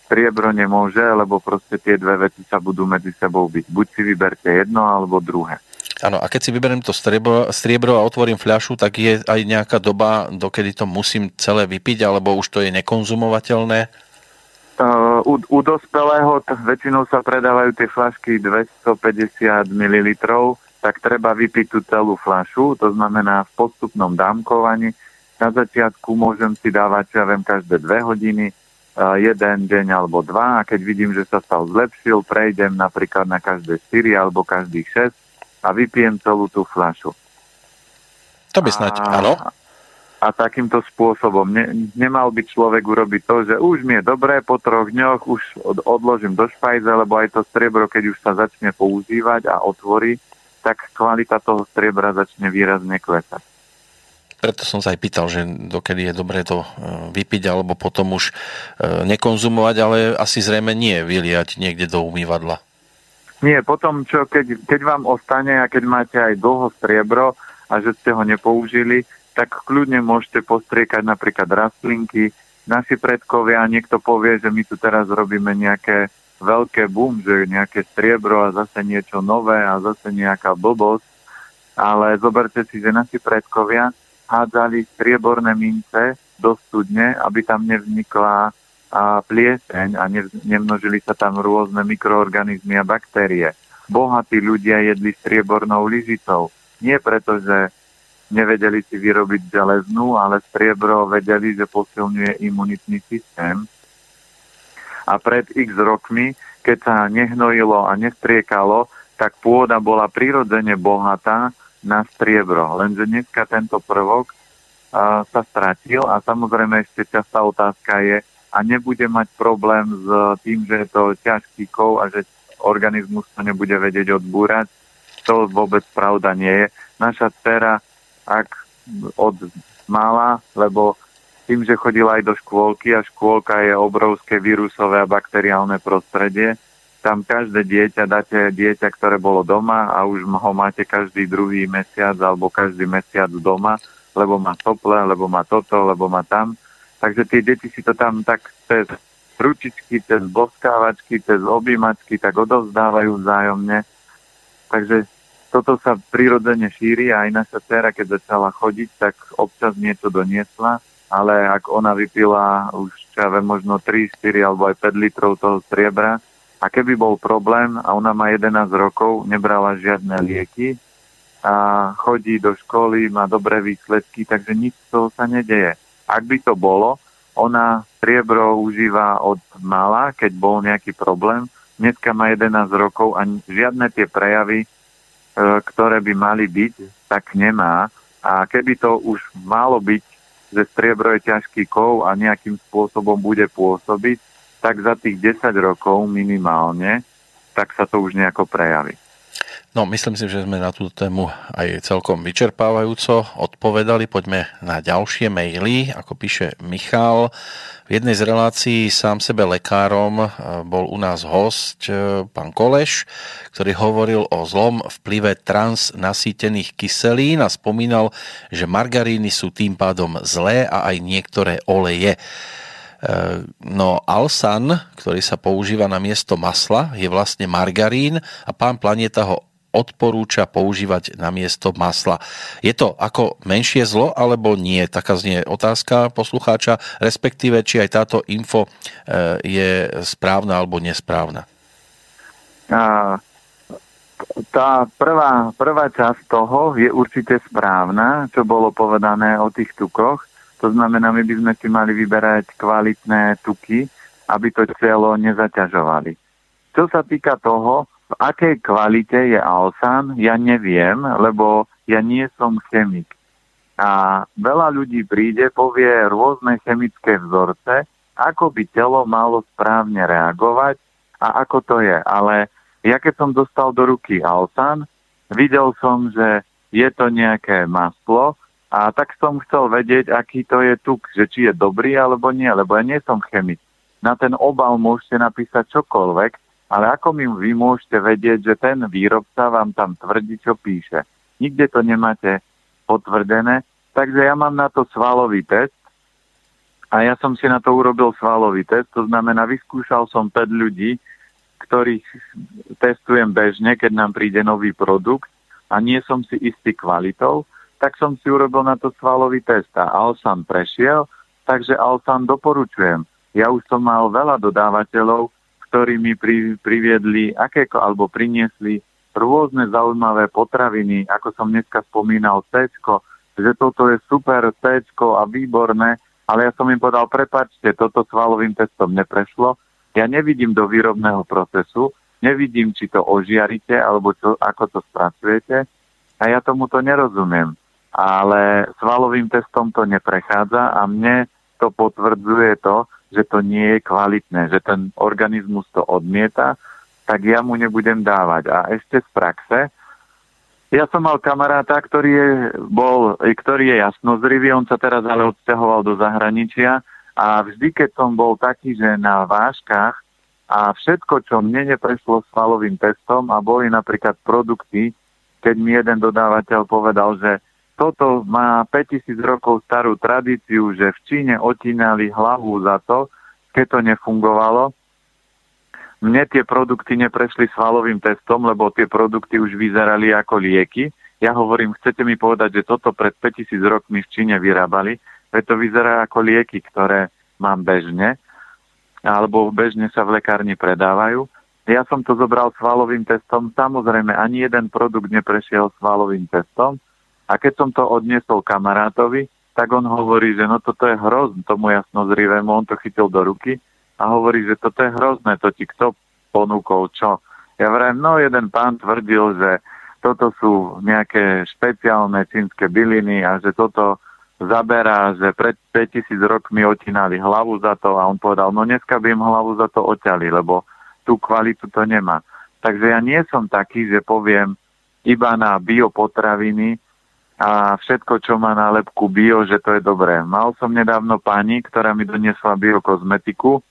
striebro nemôže, lebo proste tie dve veci sa budú medzi sebou byť. Buď si vyberte jedno, alebo druhé. Áno, a keď si vyberiem to striebro, striebro a otvorím fľašu, tak je aj nejaká doba, dokedy to musím celé vypiť, alebo už to je nekonzumovateľné? Uh, u, u dospelého t- väčšinou sa predávajú tie fľašky 250 ml, tak treba vypiť tú celú flašu, to znamená v postupnom dámkovaní. Na začiatku môžem si dávať, ja viem, každé dve hodiny, jeden deň alebo dva a keď vidím, že sa stav zlepšil, prejdem napríklad na každé 4 alebo každých 6 a vypijem celú tú flašu. To by snať, áno. A takýmto spôsobom ne, nemal by človek urobiť to, že už mi je dobré, po troch dňoch už od, odložím do špajze, lebo aj to striebro, keď už sa začne používať a otvorí, tak kvalita toho striebra začne výrazne klesať. Preto som sa aj pýtal, že dokedy je dobré to e, vypiť alebo potom už e, nekonzumovať, ale asi zrejme nie vyliať niekde do umývadla. Nie, potom čo, keď, keď vám ostane a keď máte aj dlho striebro a že ste ho nepoužili, tak kľudne môžete postriekať napríklad rastlinky. Naši predkovia, niekto povie, že my tu teraz robíme nejaké veľké boom, že nejaké striebro a zase niečo nové a zase nejaká blbosť, ale zoberte si, že naši predkovia hádzali strieborné mince do studne, aby tam nevznikla a plieseň a nemnožili sa tam rôzne mikroorganizmy a baktérie. Bohatí ľudia jedli striebornou lyžicou. Nie preto, že nevedeli si vyrobiť železnú, ale striebro vedeli, že posilňuje imunitný systém a pred x rokmi, keď sa nehnojilo a nestriekalo, tak pôda bola prirodzene bohatá na striebro. Lenže dneska tento prvok a, sa stratil a samozrejme ešte častá otázka je, a nebude mať problém s tým, že je to ťažký kov a že organizmus to nebude vedieť odbúrať. To vôbec pravda nie je. Naša dcera ak od mala, lebo tým, že chodila aj do škôlky a škôlka je obrovské vírusové a bakteriálne prostredie, tam každé dieťa dáte dieťa, ktoré bolo doma a už ho máte každý druhý mesiac alebo každý mesiac doma, lebo má tople, lebo má toto, lebo má tam. Takže tie deti si to tam tak cez ručičky, cez boskávačky, cez objímačky tak odovzdávajú vzájomne. Takže toto sa prirodzene šíri a aj naša dcera, keď začala chodiť, tak občas niečo doniesla, ale ak ona vypila už, ja viem, možno 3, 4 alebo aj 5 litrov toho striebra a keby bol problém a ona má 11 rokov, nebrala žiadne lieky a chodí do školy, má dobré výsledky, takže nič z toho sa nedeje. Ak by to bolo, ona striebro užíva od mala, keď bol nejaký problém. Dneska má 11 rokov a žiadne tie prejavy E, ktoré by mali byť, tak nemá. A keby to už malo byť, že striebro je ťažký kov a nejakým spôsobom bude pôsobiť, tak za tých 10 rokov minimálne, tak sa to už nejako prejaví. No, myslím si, že sme na túto tému aj celkom vyčerpávajúco odpovedali. Poďme na ďalšie maily. Ako píše Michal, v jednej z relácií sám sebe lekárom e, bol u nás host e, pán Koleš, ktorý hovoril o zlom vplyve transnasýtených kyselín a spomínal, že margaríny sú tým pádom zlé a aj niektoré oleje. E, no Alsan, ktorý sa používa na miesto masla, je vlastne margarín a pán Planeta ho odporúča používať na miesto masla. Je to ako menšie zlo, alebo nie? Taká znie otázka poslucháča, respektíve, či aj táto info e, je správna alebo nesprávna. A, tá prvá, prvá časť toho je určite správna, čo bolo povedané o tých tukoch. To znamená, my by sme si mali vyberať kvalitné tuky, aby to telo nezaťažovali. Čo sa týka toho, v akej kvalite je Alsan, ja neviem, lebo ja nie som chemik. A veľa ľudí príde, povie rôzne chemické vzorce, ako by telo malo správne reagovať a ako to je. Ale ja keď som dostal do ruky Alsan, videl som, že je to nejaké maslo a tak som chcel vedieť, aký to je tuk, že či je dobrý alebo nie, lebo ja nie som chemik. Na ten obal môžete napísať čokoľvek, ale ako mi vy môžete vedieť, že ten výrobca vám tam tvrdí, čo píše? Nikde to nemáte potvrdené, takže ja mám na to svalový test a ja som si na to urobil svalový test, to znamená, vyskúšal som 5 ľudí, ktorých testujem bežne, keď nám príde nový produkt a nie som si istý kvalitou, tak som si urobil na to svalový test a Alsan prešiel, takže Alsan doporučujem. Ja už som mal veľa dodávateľov, ktorí mi pri, priviedli aké, alebo priniesli rôzne zaujímavé potraviny, ako som dneska spomínal, C, že toto je super C a výborné, ale ja som im povedal, prepačte, toto svalovým testom neprešlo, ja nevidím do výrobného procesu, nevidím, či to ožiarite, alebo čo, ako to spracujete a ja tomuto nerozumiem. Ale svalovým testom to neprechádza a mne to potvrdzuje to, že to nie je kvalitné, že ten organizmus to odmieta, tak ja mu nebudem dávať. A ešte z praxe, ja som mal kamaráta, ktorý je, bol, ktorý je jasnozrivý, on sa teraz ale odsťahoval do zahraničia a vždy, keď som bol taký, že na váškach a všetko, čo mne neprešlo svalovým testom a boli napríklad produkty, keď mi jeden dodávateľ povedal, že toto má 5000 rokov starú tradíciu, že v Číne otínali hlavu za to, keď to nefungovalo. Mne tie produkty neprešli svalovým testom, lebo tie produkty už vyzerali ako lieky. Ja hovorím, chcete mi povedať, že toto pred 5000 rokmi v Číne vyrábali, preto vyzerá ako lieky, ktoré mám bežne, alebo bežne sa v lekárni predávajú. Ja som to zobral svalovým testom, samozrejme ani jeden produkt neprešiel svalovým testom, a keď som to odniesol kamarátovi, tak on hovorí, že no toto je hrozné, tomu jasnozrivému, on to chytil do ruky a hovorí, že toto je hrozné, to ti kto ponúkol, čo? Ja vrajím, no jeden pán tvrdil, že toto sú nejaké špeciálne čínske byliny a že toto zaberá, že pred 5000 rokmi otínali hlavu za to a on povedal, no dneska by im hlavu za to oťali, lebo tú kvalitu to nemá. Takže ja nie som taký, že poviem iba na biopotraviny, a všetko, čo má nálepku bio, že to je dobré. Mal som nedávno pani, ktorá mi doniesla biokozmetiku.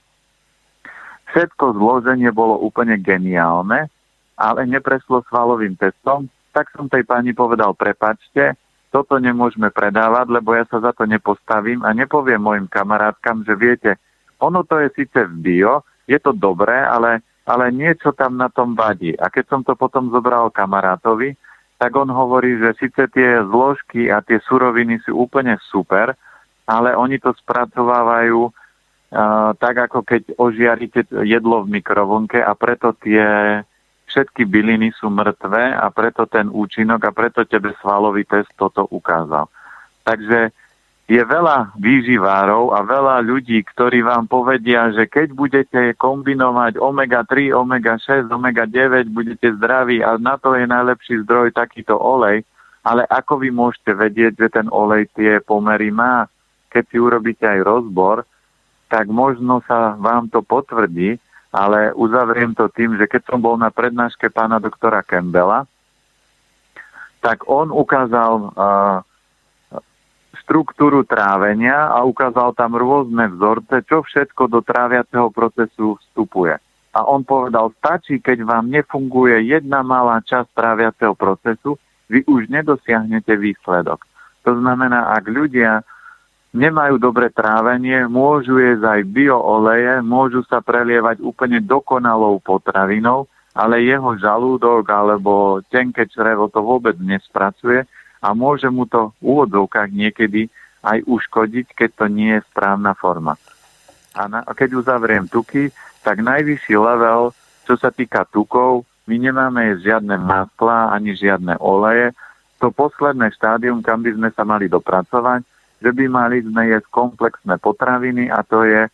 Všetko zloženie bolo úplne geniálne, ale nepreslo svalovým testom, tak som tej pani povedal, prepačte, toto nemôžeme predávať, lebo ja sa za to nepostavím a nepoviem mojim kamarátkam, že viete, ono to je síce v bio, je to dobré, ale, ale niečo tam na tom vadí. A keď som to potom zobral kamarátovi, tak on hovorí, že síce tie zložky a tie suroviny sú úplne super, ale oni to spracovávajú uh, tak, ako keď ožiarite jedlo v mikrovlnke a preto tie všetky byliny sú mŕtve a preto ten účinok a preto tebe svalový test toto ukázal. Takže je veľa výživárov a veľa ľudí, ktorí vám povedia, že keď budete kombinovať omega-3, omega-6, omega-9, budete zdraví a na to je najlepší zdroj takýto olej. Ale ako vy môžete vedieť, že ten olej tie pomery má? Keď si urobíte aj rozbor, tak možno sa vám to potvrdí, ale uzavriem to tým, že keď som bol na prednáške pána doktora Campbella, tak on ukázal uh, štruktúru trávenia a ukázal tam rôzne vzorce, čo všetko do tráviaceho procesu vstupuje. A on povedal, stačí, keď vám nefunguje jedna malá časť tráviaceho procesu, vy už nedosiahnete výsledok. To znamená, ak ľudia nemajú dobre trávenie, môžu jesť aj biooleje, môžu sa prelievať úplne dokonalou potravinou, ale jeho žalúdok alebo tenké črevo to vôbec nespracuje a môže mu to v úvodzovkách niekedy aj uškodiť, keď to nie je správna forma. A, na, a keď uzavriem tuky, tak najvyšší level, čo sa týka tukov, my nemáme žiadne masla ani žiadne oleje. To posledné štádium, kam by sme sa mali dopracovať, že by mali sme jesť komplexné potraviny a to je,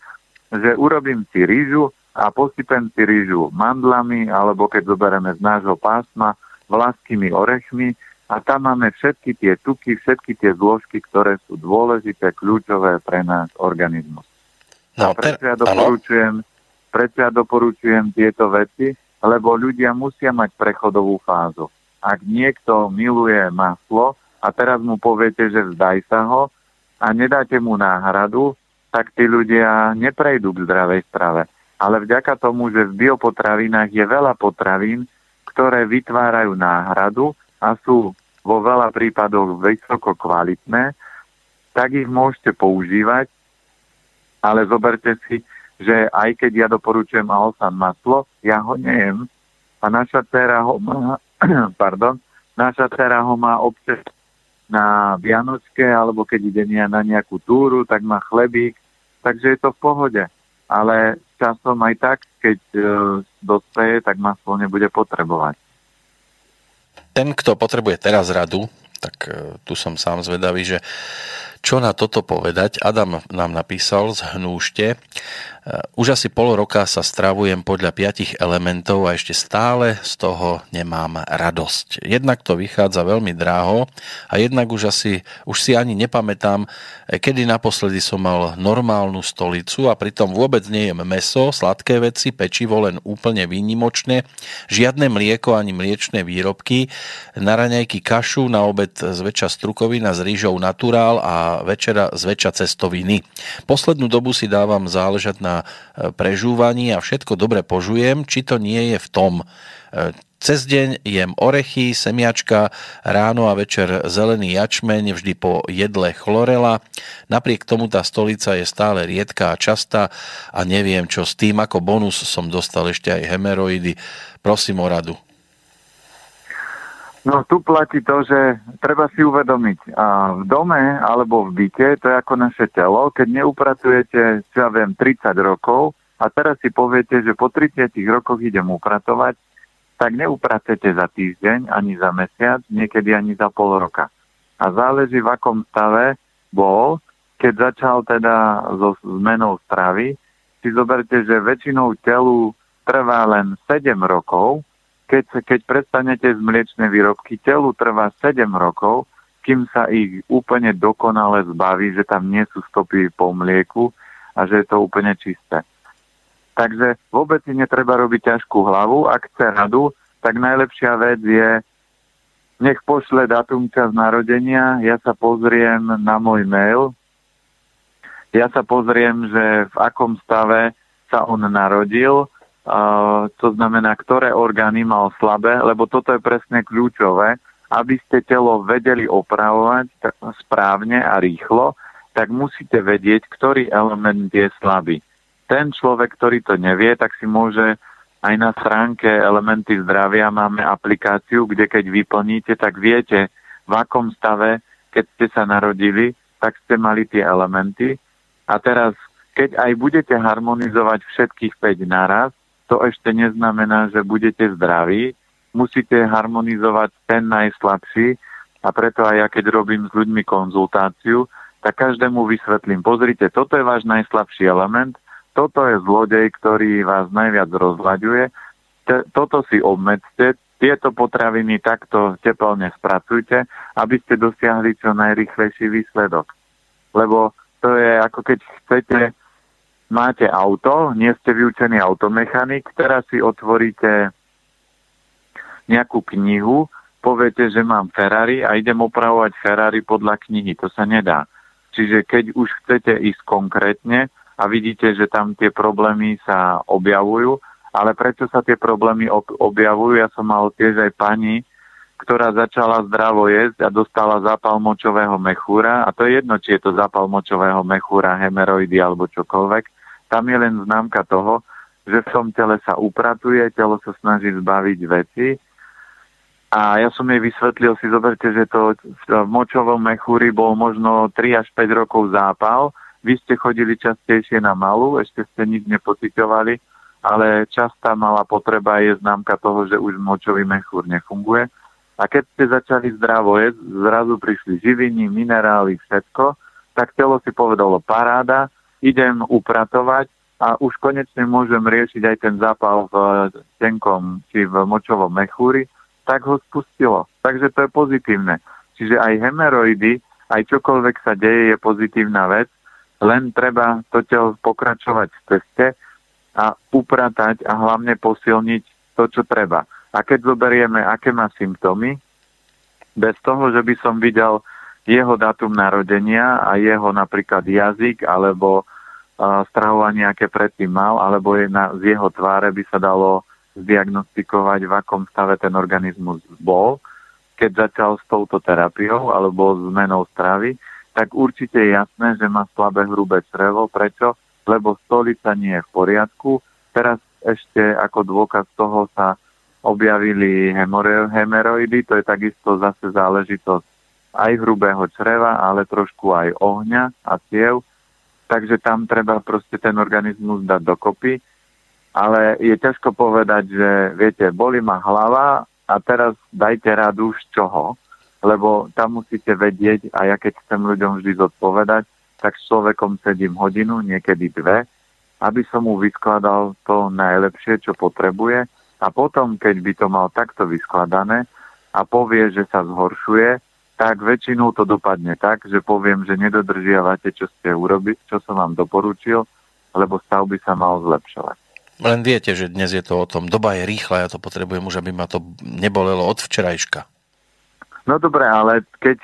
že urobím si rýžu a posypem si rýžu mandlami alebo keď zoberieme z nášho pásma vlaskými orechmi a tam máme všetky tie tuky, všetky tie zložky, ktoré sú dôležité, kľúčové pre náš organizmus. No, a prečo ja, doporučujem, prečo ja doporučujem tieto veci? Lebo ľudia musia mať prechodovú fázu. Ak niekto miluje maslo a teraz mu poviete, že vzdaj sa ho a nedáte mu náhradu, tak tí ľudia neprejdú k zdravej strave. Ale vďaka tomu, že v biopotravinách je veľa potravín, ktoré vytvárajú náhradu, a sú vo veľa prípadoch vysoko kvalitné, tak ich môžete používať, ale zoberte si, že aj keď ja doporučujem Aosan maslo, ja ho nejem a naša dcera ho má, pardon, naša dcera ho má občas na Vianočke, alebo keď ide na nejakú túru, tak má chlebík, takže je to v pohode. Ale časom aj tak, keď e, dospeje, tak maslo nebude potrebovať ten, kto potrebuje teraz radu, tak e, tu som sám zvedavý, že čo na toto povedať? Adam nám napísal z Hnúšte. Eh, už asi pol roka sa stravujem podľa piatich elementov a ešte stále z toho nemám radosť. Jednak to vychádza veľmi dráho a jednak už asi, už si ani nepamätám, eh, kedy naposledy som mal normálnu stolicu a pritom vôbec nie jem meso, sladké veci, pečivo len úplne výnimočné, žiadne mlieko ani mliečné výrobky, na raňajky kašu, na obed zväčša strukovina s rýžou naturál a večera zväčša cestoviny. Poslednú dobu si dávam záležať na E, prežúvaní a všetko dobre požujem, či to nie je v tom. E, cez deň jem orechy, semiačka, ráno a večer zelený jačmeň, vždy po jedle chlorela. Napriek tomu tá stolica je stále riedká a častá a neviem, čo s tým. Ako bonus som dostal ešte aj hemeroidy. Prosím o radu. No tu platí to, že treba si uvedomiť, a v dome alebo v byte, to je ako naše telo, keď neupratujete, čo ja viem, 30 rokov a teraz si poviete, že po 30 rokoch idem upratovať, tak neupracete za týždeň, ani za mesiac, niekedy ani za pol roka. A záleží v akom stave bol, keď začal teda so zmenou stravy, si zoberte, že väčšinou telu trvá len 7 rokov, keď, keď prestanete z mliečnej výrobky, telu trvá 7 rokov, kým sa ich úplne dokonale zbaví, že tam nie sú stopy po mlieku a že je to úplne čisté. Takže vôbec si netreba robiť ťažkú hlavu. Ak chce radu, tak najlepšia vec je nech pošle datum čas narodenia, ja sa pozriem na môj mail, ja sa pozriem, že v akom stave sa on narodil, to znamená, ktoré orgány mal slabé, lebo toto je presne kľúčové, aby ste telo vedeli opravovať správne a rýchlo, tak musíte vedieť, ktorý element je slabý. Ten človek, ktorý to nevie, tak si môže aj na stránke Elementy zdravia máme aplikáciu, kde keď vyplníte, tak viete, v akom stave, keď ste sa narodili, tak ste mali tie elementy. A teraz, keď aj budete harmonizovať všetkých 5 naraz, to ešte neznamená, že budete zdraví. Musíte harmonizovať ten najslabší a preto aj ja, keď robím s ľuďmi konzultáciu, tak každému vysvetlím, pozrite, toto je váš najslabší element, toto je zlodej, ktorý vás najviac rozhľaďuje. Toto si obmedzte, tieto potraviny takto teplne spracujte, aby ste dosiahli čo najrychlejší výsledok. Lebo to je ako keď chcete, máte auto, nie ste vyučený automechanik, teraz si otvoríte nejakú knihu, poviete, že mám Ferrari a idem opravovať Ferrari podľa knihy. To sa nedá. Čiže keď už chcete ísť konkrétne, a vidíte, že tam tie problémy sa objavujú. Ale prečo sa tie problémy objavujú? Ja som mal tiež aj pani, ktorá začala zdravo jesť a dostala zápal močového mechúra. A to je jedno, či je to zápal močového mechúra, hemeroidy alebo čokoľvek. Tam je len známka toho, že v tom tele sa upratuje, telo sa snaží zbaviť veci. A ja som jej vysvetlil, si zoberte, že to v močovom mechúri bol možno 3 až 5 rokov zápal, vy ste chodili častejšie na malú, ešte ste nič nepocitovali, ale častá malá potreba je známka toho, že už močový mechúr nefunguje. A keď ste začali zdravo jesť, zrazu prišli živiny, minerály, všetko, tak telo si povedalo paráda, idem upratovať a už konečne môžem riešiť aj ten zápal v tenkom či v močovom mechúri, tak ho spustilo. Takže to je pozitívne. Čiže aj hemeroidy, aj čokoľvek sa deje, je pozitívna vec len treba to telo pokračovať v ceste a upratať a hlavne posilniť to, čo treba. A keď zoberieme, aké má symptómy, bez toho, že by som videl jeho datum narodenia a jeho napríklad jazyk alebo uh, stravovanie, aké predtým mal, alebo je na, z jeho tváre by sa dalo zdiagnostikovať, v akom stave ten organizmus bol, keď začal s touto terapiou alebo zmenou stravy tak určite je jasné, že má slabé hrubé črevo. Prečo? Lebo stolica nie je v poriadku. Teraz ešte ako dôkaz toho sa objavili hemeroidy, to je takisto zase záležitosť aj hrubého čreva, ale trošku aj ohňa a ciev. Takže tam treba proste ten organizmus dať dokopy. Ale je ťažko povedať, že viete, boli ma hlava a teraz dajte radu z čoho lebo tam musíte vedieť, a ja keď chcem ľuďom vždy zodpovedať, tak s človekom sedím hodinu, niekedy dve, aby som mu vyskladal to najlepšie, čo potrebuje a potom, keď by to mal takto vyskladané a povie, že sa zhoršuje, tak väčšinou to dopadne tak, že poviem, že nedodržiavate, čo ste urobi, čo som vám doporučil, lebo stav by sa mal zlepšovať. Len viete, že dnes je to o tom, doba je rýchla, ja to potrebujem už, aby ma to nebolelo od včerajška. No dobre, ale keď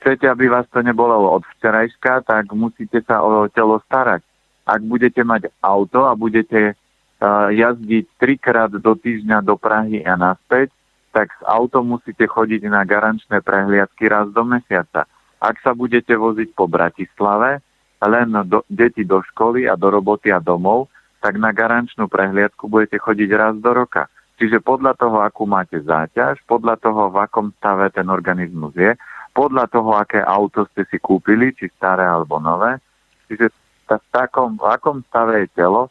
chcete, aby vás to nebolo od včerajška, tak musíte sa o telo starať. Ak budete mať auto a budete uh, jazdiť trikrát do týždňa do Prahy a naspäť, tak s autom musíte chodiť na garančné prehliadky raz do mesiaca. Ak sa budete voziť po Bratislave, len do, deti do školy a do roboty a domov, tak na garančnú prehliadku budete chodiť raz do roka. Čiže podľa toho, akú máte záťaž, podľa toho, v akom stave ten organizmus je, podľa toho, aké auto ste si kúpili, či staré alebo nové, čiže v, takom, v akom stave je telo,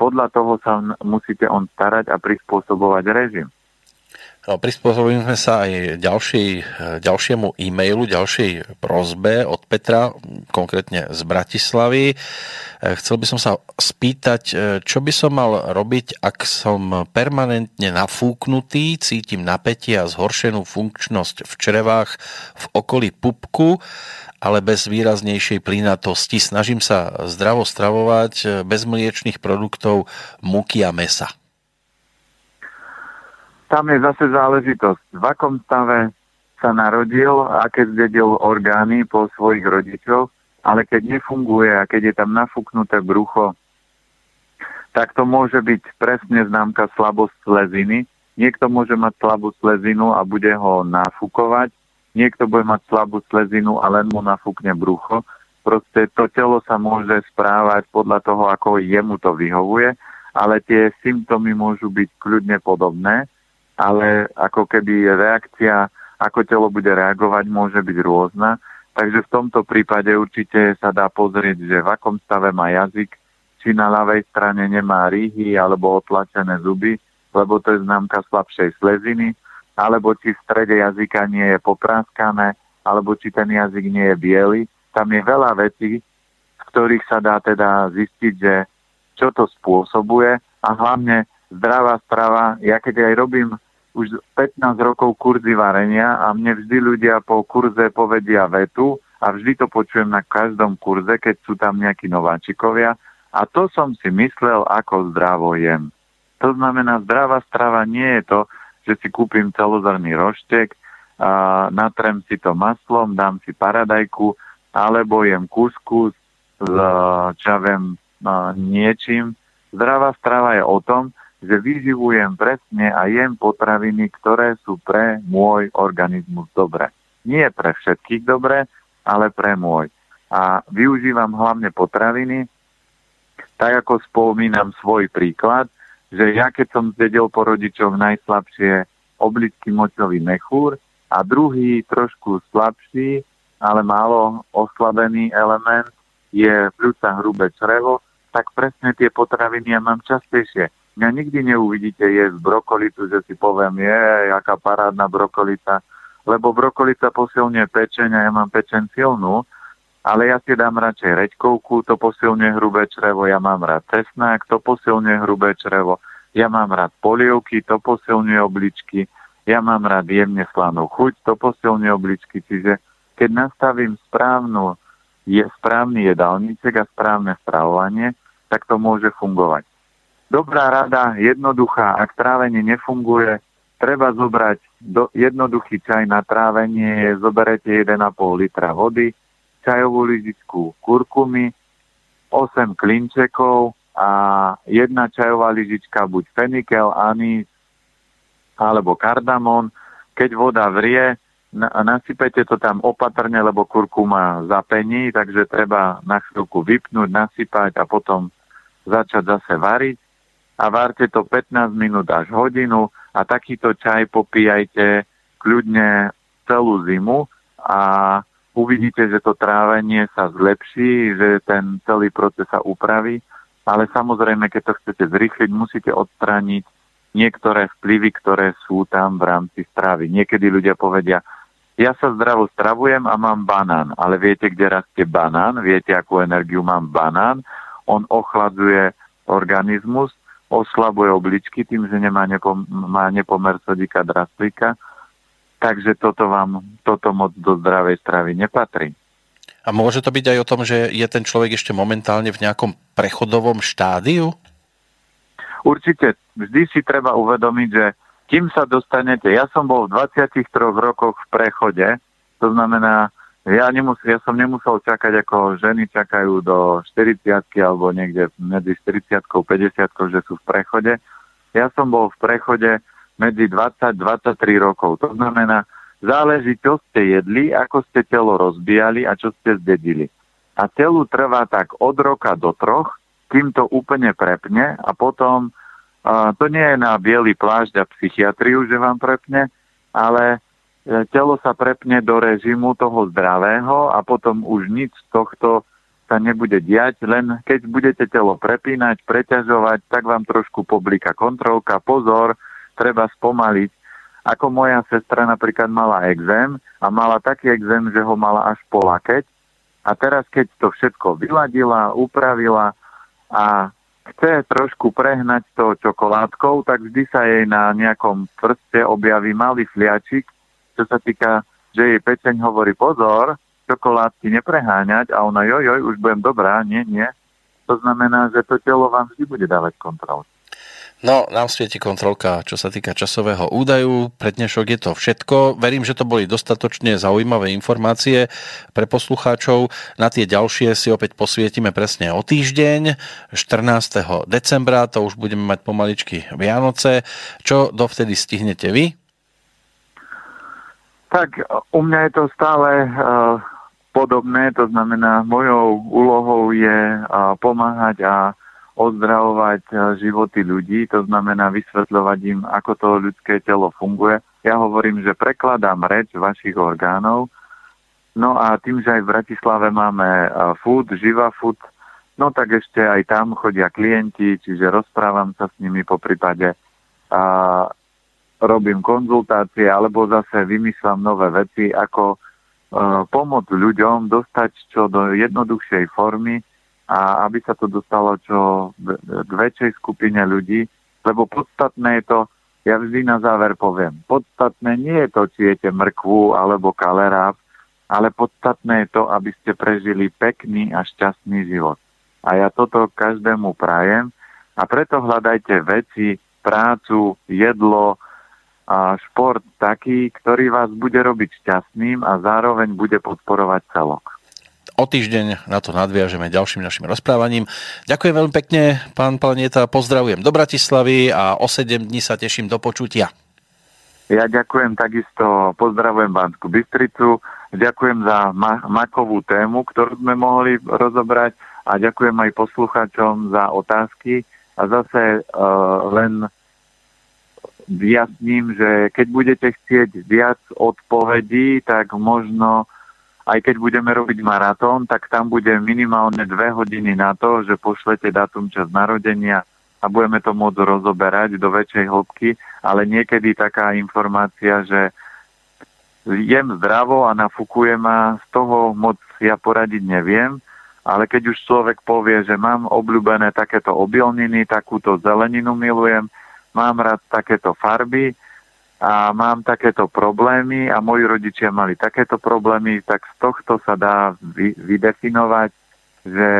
podľa toho sa musíte on starať a prispôsobovať režim. No, prispôsobili sme sa aj ďalšej, ďalšiemu e-mailu, ďalšej prozbe od Petra, konkrétne z Bratislavy. E, chcel by som sa spýtať, e, čo by som mal robiť, ak som permanentne nafúknutý, cítim napätie a zhoršenú funkčnosť v črevách v okolí pupku, ale bez výraznejšej plynatosti. Snažím sa zdravo stravovať e, bez mliečných produktov, múky a mesa tam je zase záležitosť, v akom stave sa narodil, aké zdedil orgány po svojich rodičoch, ale keď nefunguje a keď je tam nafúknuté brucho, tak to môže byť presne známka slabosť sleziny. Niekto môže mať slabú slezinu a bude ho nafúkovať, niekto bude mať slabú slezinu a len mu nafúkne brucho. Proste to telo sa môže správať podľa toho, ako jemu to vyhovuje, ale tie symptómy môžu byť kľudne podobné, ale ako keby reakcia ako telo bude reagovať, môže byť rôzna. Takže v tomto prípade určite sa dá pozrieť, že v akom stave má jazyk, či na ľavej strane nemá rýhy alebo otlačené zuby, lebo to je známka slabšej sleziny, alebo či v strede jazyka nie je popráskané, alebo či ten jazyk nie je biely. Tam je veľa vecí, z ktorých sa dá teda zistiť, že čo to spôsobuje a hlavne zdravá strava. Ja keď aj robím už 15 rokov kurzy varenia a mne vždy ľudia po kurze povedia vetu a vždy to počujem na každom kurze, keď sú tam nejakí nováčikovia a to som si myslel, ako zdravo jem. To znamená, zdravá strava nie je to, že si kúpim celozrný roštek, a natrem si to maslom, dám si paradajku, alebo jem kuskus s, čo ja viem, niečím. Zdravá strava je o tom, že vyživujem presne a jem potraviny, ktoré sú pre môj organizmus dobré. Nie pre všetkých dobré, ale pre môj. A využívam hlavne potraviny, tak ako spomínam svoj príklad, že ja keď som zdedil po rodičoch najslabšie obličky močový mechúr a druhý trošku slabší, ale málo oslabený element je pľúca hrubé črevo, tak presne tie potraviny ja mám častejšie Mňa nikdy neuvidíte jesť brokolicu, že si poviem, je, aká parádna brokolita, lebo brokolica posilňuje pečeň ja mám pečeň silnú, ale ja si dám radšej reďkovku, to posilňuje hrubé črevo, ja mám rád cesnák, to posilňuje hrubé črevo, ja mám rád polievky, to posilňuje obličky, ja mám rád jemne slanú chuť, to posilňuje obličky, čiže keď nastavím správnu, je správny jedálniček a správne stravovanie, tak to môže fungovať. Dobrá rada, jednoduchá, ak trávenie nefunguje, treba zobrať do, jednoduchý čaj na trávenie, zoberete 1,5 litra vody, čajovú lyžičku kurkumy, 8 klinčekov a jedna čajová lyžička buď fenikel, anís alebo kardamon. Keď voda vrie, nasypete to tam opatrne, lebo kurkuma zapení, takže treba na chvíľku vypnúť, nasypať a potom začať zase variť a várte to 15 minút až hodinu a takýto čaj popíjajte kľudne celú zimu a uvidíte, že to trávenie sa zlepší, že ten celý proces sa upraví, ale samozrejme, keď to chcete zrýchliť, musíte odstrániť niektoré vplyvy, ktoré sú tam v rámci stravy. Niekedy ľudia povedia, ja sa zdravo stravujem a mám banán, ale viete, kde rastie banán, viete, akú energiu mám banán, on ochladzuje organizmus, oslabuje obličky tým, že nemá nepom- má nepomer sodika drastlíka. Takže toto vám, toto moc do zdravej stravy nepatrí. A môže to byť aj o tom, že je ten človek ešte momentálne v nejakom prechodovom štádiu? Určite. Vždy si treba uvedomiť, že kým sa dostanete, ja som bol v 23 rokoch v prechode, to znamená, ja, nemus, ja som nemusel čakať, ako ženy čakajú do 40 alebo niekde medzi 40 a 50 že sú v prechode. Ja som bol v prechode medzi 20-23 rokov. To znamená, záleží, čo ste jedli, ako ste telo rozbijali a čo ste zdedili. A telu trvá tak od roka do troch, kým to úplne prepne a potom uh, to nie je na biely plášť a psychiatriu, že vám prepne, ale telo sa prepne do režimu toho zdravého a potom už nič z tohto sa nebude diať, len keď budete telo prepínať, preťažovať, tak vám trošku poblika kontrolka, pozor, treba spomaliť. Ako moja sestra napríklad mala exém a mala taký exém, že ho mala až po lakeť. A teraz keď to všetko vyladila, upravila a chce trošku prehnať to čokoládkou, tak vždy sa jej na nejakom prste objaví malý fliačik čo sa týka, že jej pečeň hovorí pozor, čokoládky nepreháňať a ona joj, joj, už budem dobrá, nie, nie. To znamená, že to telo vám vždy bude dávať kontrolu. No, nám svieti kontrolka, čo sa týka časového údaju. Pre dnešok je to všetko. Verím, že to boli dostatočne zaujímavé informácie pre poslucháčov. Na tie ďalšie si opäť posvietime presne o týždeň, 14. decembra, to už budeme mať pomaličky Vianoce. Čo dovtedy stihnete vy? Tak u mňa je to stále uh, podobné, to znamená, mojou úlohou je uh, pomáhať a ozdravovať eh, životy ľudí, to znamená vysvetľovať im, ako to ľudské telo funguje. Ja hovorím, že prekladám reč vašich orgánov, no a tým, že aj v Bratislave máme eh, food, živa food, no tak ešte aj tam chodia klienti, čiže rozprávam sa s nimi po prípade a robím konzultácie, alebo zase vymýšľam nové veci, ako uh, pomôcť ľuďom dostať čo do jednoduchšej formy, a aby sa to dostalo čo k väčšej skupine ľudí, lebo podstatné je to, ja vždy na záver poviem, podstatné nie je to, či jete mrkvu alebo kaleráv, ale podstatné je to, aby ste prežili pekný a šťastný život. A ja toto každému prajem a preto hľadajte veci, prácu, jedlo a šport taký, ktorý vás bude robiť šťastným a zároveň bude podporovať celok o týždeň na to nadviažeme ďalším našim rozprávaním. Ďakujem veľmi pekne, pán Planeta, pozdravujem do Bratislavy a o 7 dní sa teším do počutia. Ja ďakujem takisto, pozdravujem Banskú Bystricu, ďakujem za ma- makovú tému, ktorú sme mohli rozobrať a ďakujem aj posluchačom za otázky a zase uh, len vyjasním, že keď budete chcieť viac odpovedí, tak možno aj keď budeme robiť maratón, tak tam bude minimálne dve hodiny na to, že pošlete datum čas narodenia a budeme to môcť rozoberať do väčšej hĺbky, ale niekedy taká informácia, že jem zdravo a nafúkuje ma, z toho moc ja poradiť neviem, ale keď už človek povie, že mám obľúbené takéto obilniny, takúto zeleninu milujem, mám rád takéto farby, a mám takéto problémy a moji rodičia mali takéto problémy, tak z tohto sa dá vy, vydefinovať, že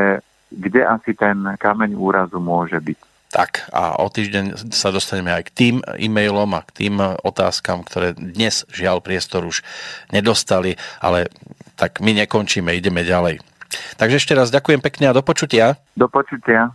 kde asi ten kameň úrazu môže byť. Tak a o týždeň sa dostaneme aj k tým e-mailom a k tým otázkam, ktoré dnes žiaľ priestor už nedostali, ale tak my nekončíme, ideme ďalej. Takže ešte raz ďakujem pekne a do počutia. Do počutia.